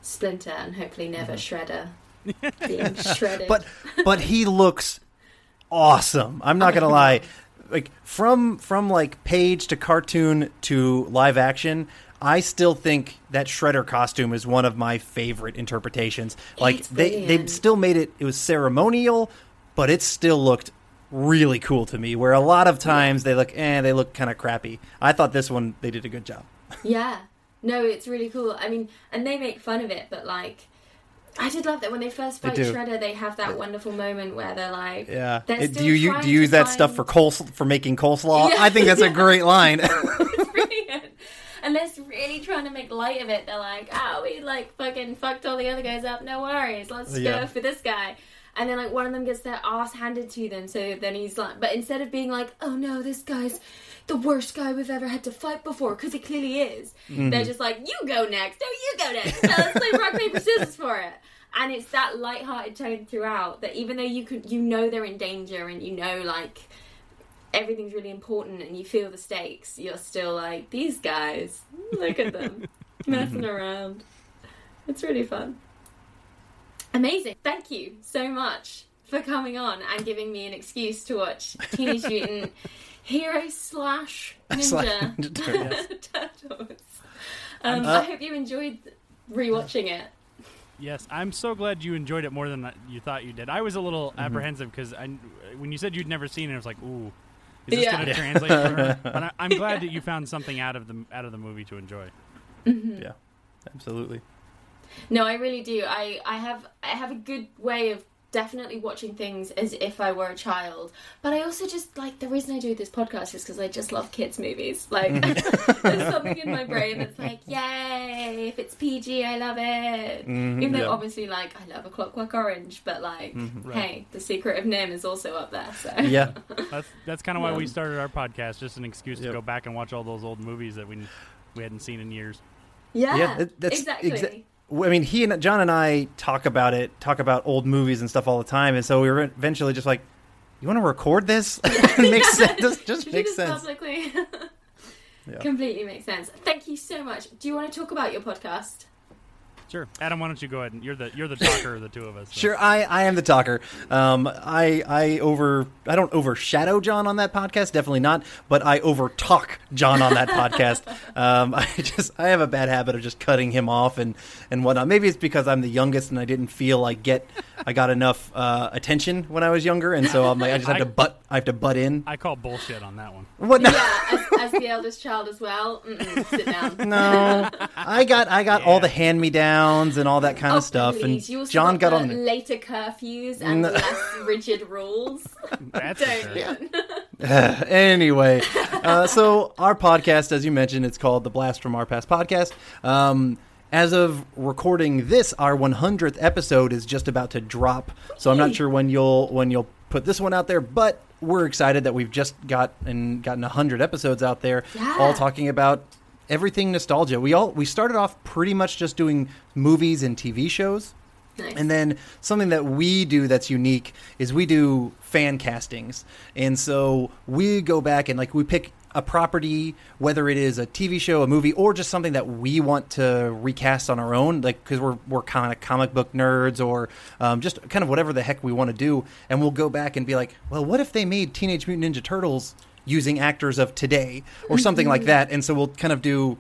Speaker 2: Splinter, and hopefully never Shredder being shredded.
Speaker 4: but but he looks awesome. I'm not gonna lie. Like from from like page to cartoon to live action, I still think that Shredder costume is one of my favorite interpretations. Like
Speaker 2: It's
Speaker 4: they they
Speaker 2: brilliant.
Speaker 4: still made it. It was ceremonial, but it still looked really cool to me. Where a lot of times they look, eh, they look kind of crappy. I thought this one they did a good job.
Speaker 2: Yeah. No, it's really cool. I mean, and they make fun of it, but like, I did love that when they first fight
Speaker 4: do.
Speaker 2: Shredder, they have that wonderful moment where they're like,
Speaker 4: Yeah.
Speaker 2: They're
Speaker 4: It- do you do you use that stuff for
Speaker 2: find-
Speaker 4: cole for making coleslaw?
Speaker 2: Yeah.
Speaker 4: I think that's a great line.
Speaker 2: brilliant. And they're really trying to make light of it. They're like, oh, we like fucking fucked all the other guys up. No worries. Let's
Speaker 4: Yeah.
Speaker 2: go for this guy. And then like one of them gets their ass handed to them. So then he's like, but instead of being like, oh no, this guy's the worst guy we've ever had to fight before, because he clearly is.
Speaker 4: Mm-hmm.
Speaker 2: They're just like, you go next. No, you go next. No, let's play rock paper scissors for it. And it's that light-hearted tone throughout that even though you could, you know they're in danger and you know like everything's really important and you feel the stakes, you're still like, these guys, look at them messing around. It's really fun. Amazing. Thank you so much for coming on and giving me an excuse to watch Teenage Mutant Hero slash
Speaker 4: Slash
Speaker 2: Ninja
Speaker 4: Ninja Turtles.
Speaker 2: Turtles. Um,
Speaker 4: Uh,
Speaker 2: I hope you enjoyed rewatching it.
Speaker 5: Yes, I'm so glad you enjoyed it more than you thought you did. I was a little
Speaker 4: Mm-hmm.
Speaker 5: apprehensive because when you said you'd never seen it, I was like, "Ooh, is this
Speaker 2: Yeah.
Speaker 5: going to translate?" For her? But I, I'm glad that you found something out of the out of the movie to enjoy.
Speaker 4: yeah, absolutely.
Speaker 2: No, I really do. I, I have I have a good way of definitely watching things as if I were a child. But I also just like the reason I do this podcast is because I just love kids movies. Like there's something in my brain that's like, yay! If it's PG, I love it. Mm-hmm. Even though
Speaker 4: yeah.
Speaker 2: obviously like I love a Clockwork Orange, but like, mm-hmm.
Speaker 5: Right.
Speaker 2: hey, The Secret of NIMH is also up there. So
Speaker 4: Yeah,
Speaker 5: That's that's kind of why we started our podcast, just an excuse
Speaker 4: Yep.
Speaker 5: to go back and watch all those old movies that we we hadn't seen in years.
Speaker 2: yeah,
Speaker 4: Yeah, that's
Speaker 2: exactly.
Speaker 4: exa- I mean, he and John and I talk about it, talk about old movies and stuff all the time, and so we were eventually just like, "You want to record this? it makes sense. This just makes
Speaker 2: just
Speaker 4: sense."
Speaker 2: Publicly.
Speaker 4: Yeah.
Speaker 2: Completely makes sense. Thank you so much. Do you want to talk about your podcast?
Speaker 5: Sure, Adam, why don't you go ahead and you're the you're the talker of the two of us. so-
Speaker 4: Sure, I, I am the talker. Um, I I over I don't overshadow John on that podcast, definitely not. But I over talk John on that podcast. Um, I just I have a bad habit of just cutting him off and and whatnot. Maybe it's because I'm the youngest and I didn't feel like get I got enough uh, attention when I was younger, and so I'm like I just have
Speaker 5: I-
Speaker 4: to butt I have to butt in.
Speaker 5: I call bullshit on that one.
Speaker 4: What? No,
Speaker 2: Yeah, as, as the eldest child as well. Mm-mm, sit down.
Speaker 4: no. I got I got all the hand me downs and all that kind
Speaker 2: Oh,
Speaker 4: of stuff,
Speaker 2: please. You
Speaker 4: and
Speaker 2: also
Speaker 4: John got
Speaker 2: the
Speaker 4: on.
Speaker 2: later curfews and
Speaker 4: No.
Speaker 2: less rigid rules.
Speaker 5: That's for
Speaker 2: Don't
Speaker 5: sure.
Speaker 4: anyway, uh, so our podcast, as you mentioned, it's called the Blast from Our Past podcast. Um, as of recording this, our 100th episode is just about to drop. So I'm not sure when you'll when you'll put this one out there, but we're excited that we've just got and gotten 100 episodes out there,
Speaker 2: Yeah.
Speaker 4: all talking about everything nostalgia. We all we started off pretty much just doing movies and TV shows.
Speaker 2: Nice.
Speaker 4: And then something that we do that's unique is we do fan castings. And so we go back and like we pick a property, whether it is a TV show, a movie, or just something that we want to recast on our own, like because we're we're kind of comic book nerds or um, just kind of whatever the heck we want to do, and we'll go back and be like, well, what if they made Teenage Mutant Ninja Turtles using actors of today or something like that? And so we'll kind of do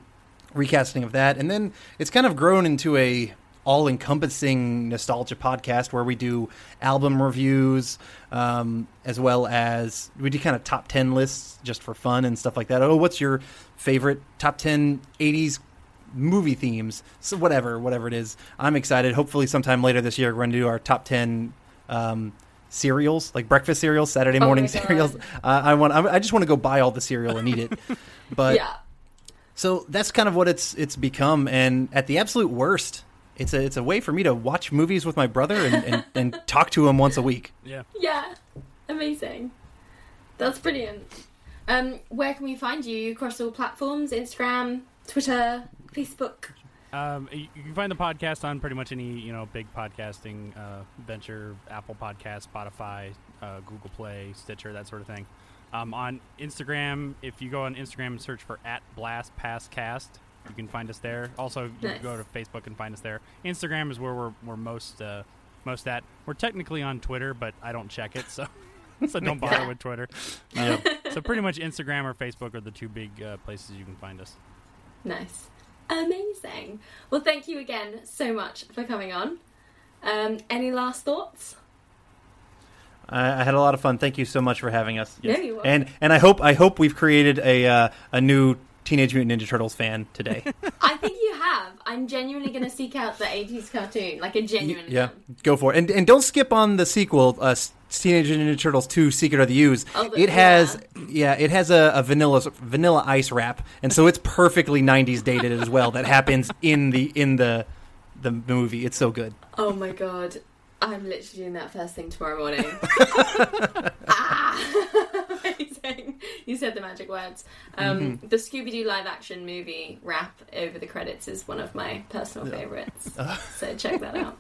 Speaker 4: recasting of that, and then it's kind of grown into a all-encompassing nostalgia podcast where we do album reviews um, as well as we do kind of top 10 lists just for fun and stuff like that. Oh what's your favorite top 10 80s movie themes? So whatever whatever it is. I'm excited. Hopefully sometime later this year we're going to do our top 10 um, cereals like breakfast cereals saturday
Speaker 2: Oh
Speaker 4: morning
Speaker 2: God.
Speaker 4: cereals uh, i want I, I just want to go buy all the cereal and eat it but
Speaker 2: yeah.
Speaker 4: so that's kind of what it's it's become, and at the absolute worst, it's a it's a way for me to watch movies with my brother and, and, and talk to him once a week.
Speaker 5: Yeah.
Speaker 2: Yeah. Amazing. That's brilliant. Um, where can we find you across all platforms? Instagram, Twitter, Facebook.
Speaker 5: Um, you you can find the podcast on pretty much any you know big podcasting uh, venture, Apple Podcast, Spotify, uh, Google Play, Stitcher, that sort of thing. Um, on Instagram, if you go on Instagram and search for at Blast Pass Cast, you can find us there. Also, you
Speaker 6: Nice.
Speaker 5: can go to Facebook and find us there. Instagram is where we're, we're most uh, most at. We're technically on Twitter, but I don't check it, so so don't bother with Twitter. Uh, so pretty much Instagram or Facebook are the two big uh, places you can find us.
Speaker 6: Nice. Amazing. Well, thank you again so much for coming on. Um, any last thoughts?
Speaker 4: I, I had a lot of fun. Thank you so much for having us.
Speaker 6: Yeah, you're
Speaker 4: and and I hope I hope we've created a uh, a new Teenage Mutant Ninja Turtles fan today.
Speaker 6: I think you have. I'm genuinely going to seek out the 80s cartoon, like a genuine
Speaker 4: yeah,
Speaker 6: one.
Speaker 4: go for it. And and don't skip on the sequel, uh, Teenage Mutant Ninja Turtles Two: Secret of the Ooze.
Speaker 6: Oh,
Speaker 4: it has yeah, it has a, a vanilla vanilla ice rap, and so it's perfectly '90s dated as well. That happens in the in the the movie. It's so good.
Speaker 6: Oh my god. I'm literally doing that first thing tomorrow morning. ah! Amazing. You said the magic words. Um, The Scooby Doo live action movie rap over the credits is one of my personal favourites. so check that out.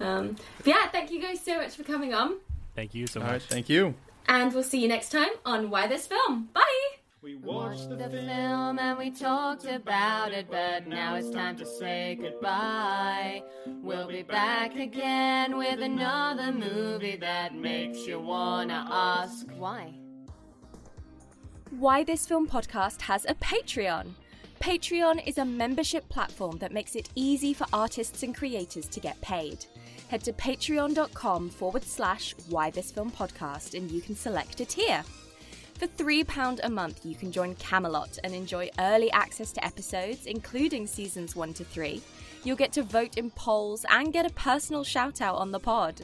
Speaker 6: Um, but yeah, thank you guys so much for coming on.
Speaker 5: Thank you so
Speaker 4: All
Speaker 5: much.
Speaker 4: right, thank you.
Speaker 6: And we'll see you next time on Why This Film. Bye!
Speaker 7: We watched the
Speaker 6: the film and we talked about it, but now it's time to say goodbye. We'll be back again with another movie that makes you wanna ask why.
Speaker 2: Why This Film podcast has a Patreon. Patreon is a membership platform that makes it easy for artists and creators to get paid. Head to patreon.com forward slash Why This Film podcast and you can select a tier. For £3 a month, you can join Camelot and enjoy early access to episodes, including seasons 1 to 3. You'll get to vote in polls and get a personal shout out on the pod.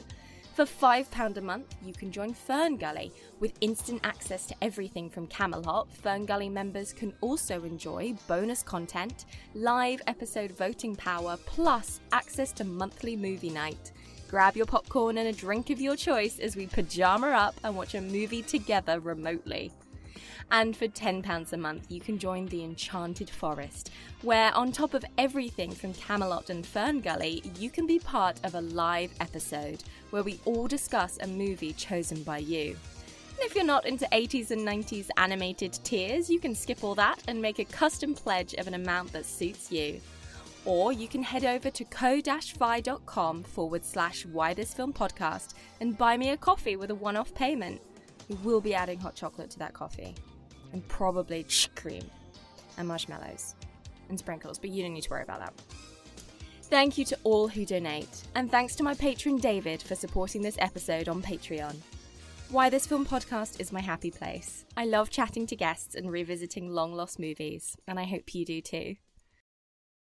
Speaker 2: For £5 a month, you can join Fern Gully. With instant access to everything from Camelot, Fern Gully members can also enjoy bonus content, live episode voting power, plus access to monthly movie night. Grab your popcorn and a drink of your choice as we pajama up and watch a movie together remotely. And for £10 a month, you can join the Enchanted Forest, where, on top of everything from Camelot and Fern Gully, you can be part of a live episode where we all discuss a movie chosen by you. And if you're not into 80s and 90s animated tiers, you can skip all that and make a custom pledge of an amount that suits you. Or you can head over to ko-fi.com forward slash why this film podcast and buy me a coffee with a one-off payment. We will be adding hot chocolate to that coffee. And probably cream. And marshmallows. And sprinkles, but you don't need to worry about that. Thank you to all who donate, and thanks to my patron David for supporting this episode on Patreon. Why This Film Podcast is my happy place. I love chatting to guests and revisiting long lost movies, and I hope you do too.